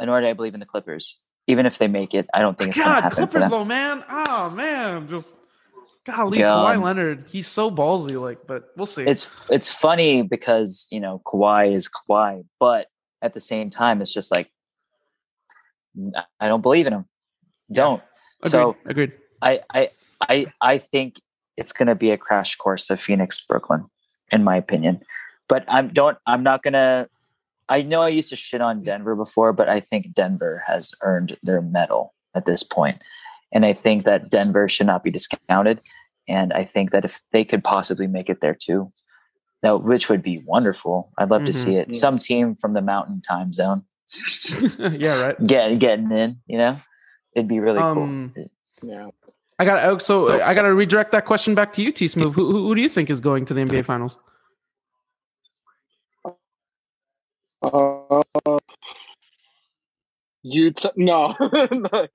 nor do I believe in the Clippers. Even if they make it, I don't think it's going to God, happen for Clippers them. though, man. Oh man, just golly, God. Kawhi um, Leonard. He's so ballsy, like, but we'll see. It's it's funny because you know Kawhi is Kawhi, but at the same time, it's just like I don't believe in him. Don't. agreed. so- agreed. I I I I think it's going to be a crash course of Phoenix Brooklyn, in my opinion. But I'm don't I'm not gonna. I know I used to shit on Denver before, but I think Denver has earned their medal at this point, and I think that Denver should not be discounted. And I think that if they could possibly make it there too, that which would be wonderful. I'd love to Mhm. see it. Some team from the Mountain Time Zone [laughs] yeah, right. get getting in. You know, it'd be really Um, cool. Yeah. I got to so So- I got to redirect that question back to you, T Smooth. Who, who who do you think is going to the NBA Finals? Uh, Utah. No, [laughs] no.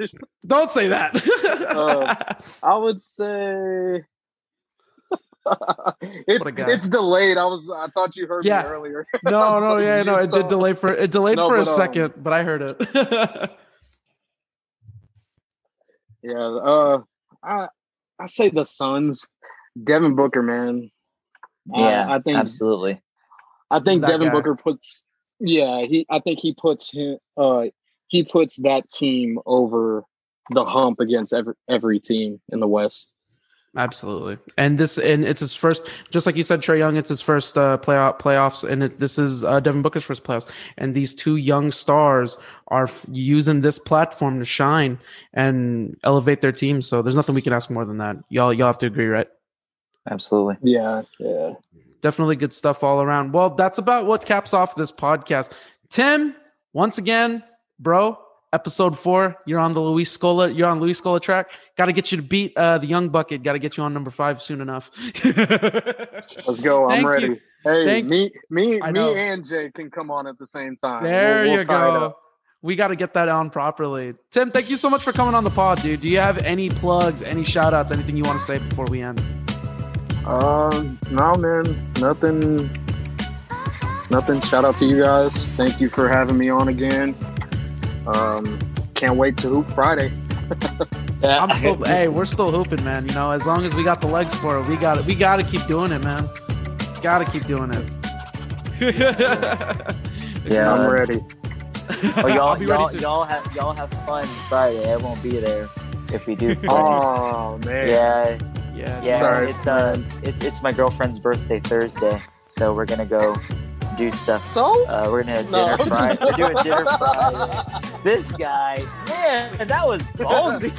Don't say that. Uh, I would say [laughs] it's it's delayed. I was I thought you heard Yeah. me earlier. [laughs] no, no, yeah, no. It did delay for it delayed No, for a but, um, second, but I heard it. Yeah. Uh, I I say the Suns. Devin Booker, man. Uh, yeah, I think absolutely. I think Devin guy. Booker puts. Yeah, he. I think he puts him. Uh, he puts that team over the hump against every every team in the West. Absolutely, and this and it's his first, just like you said, Trae Young. It's his first uh, playoff playoffs, and it, this is uh, Devin Booker's first playoffs. And these two young stars are f- using this platform to shine and elevate their team. So there's nothing we can ask more than that. Y'all, y'all have to agree, right? Absolutely. Yeah, yeah. Definitely good stuff all around. Well, that's about what caps off this podcast. Tim, once again, bro, episode four. You're on the Luis Scola. You're on Luis Scola track. Got to get you to beat uh, the Young Bucket. Got to get you on number five soon enough. [laughs] Let's go. I'm you. ready. Hey, Thank- me, me, me, and Jay can come on at the same time. There We'll- we'll you go. We got to get that on properly. Tim, thank you so much for coming on the pod, dude. Do you have any plugs, any shout outs, anything you want to say before we end? Um, no, man, nothing, nothing. Shout out to you guys. Thank you for having me on again. Um, can't wait to hoop Friday. Yeah. I'm still, [laughs] hey, we're still hooping, man. You know, as long as we got the legs for it, we got it. We got to keep doing it, man. Got to keep doing it. [laughs] Yeah. I'm ready. Oh, y'all, [laughs] I'll be ready y'all, to. y'all have y'all have fun Friday. I won't be there if we do. Oh man. yeah, Yeah, yeah. Sorry, it's uh, it's it's my girlfriend's birthday Thursday, so we're gonna go do stuff. So. Uh, we're gonna have No, dinner I'm Friday. just- We're doing dinner [laughs] Friday. This guy, man, that was ballsy.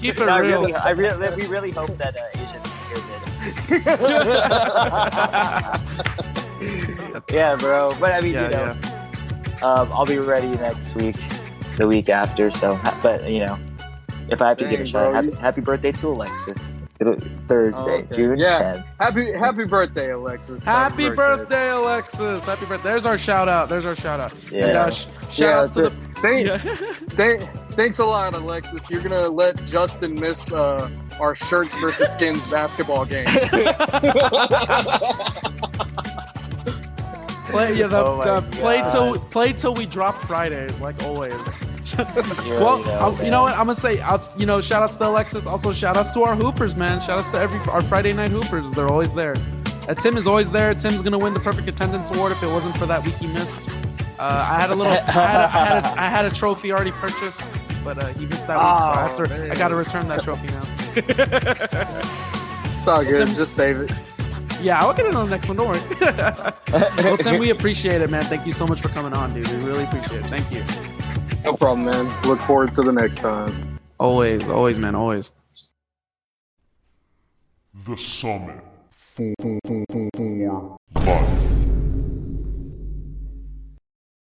Keep it No, I real. really, I really, we really hope that uh, Asians hear this. [laughs] yeah, bro. But I mean, Yeah, you know, um, I'll be ready next week, the week after. So, but you know, if I have to give a shout, bro, happy, happy birthday to Alexis. It'll- Thursday, Okay. June Yeah. 10th. Happy Happy birthday, Alexis. Happy birthday, Alexis! Happy birthday. There's our shout out. There's our shout out. And Yeah. uh, sh- shout Yeah, outs to the. Thank, Yeah. [laughs] thank, thanks a lot, Alexis. You're gonna let Justin miss uh, our shirts versus skins basketball game. [laughs] [laughs] Play, yeah, the, Oh the play till play till we drop Fridays, like always. You [laughs] well, know, I'll- you know what? I'm gonna say, outs, you know, shout outs to Alexis. Also, shout outs to our hoopers, man. Shout outs to every our Friday night hoopers. They're always there. Uh, Tim is always there. Tim's gonna win the perfect attendance award if it wasn't for that week he missed. Uh, I had a little, I had a, I, had a, I had a trophy already purchased, but uh, he missed that week, so I, have Oh, to, I got to return that trophy now. It's all good. Just save it. yeah, I'll get it on the next one. Don't worry. [laughs] well, Tim, we appreciate it, man. Thank you so much for coming on, dude. We really appreciate it. Thank you. No problem, man. Look forward to the next time. Always, always, man, always. The Summit. Four, four, four, four, four. Life.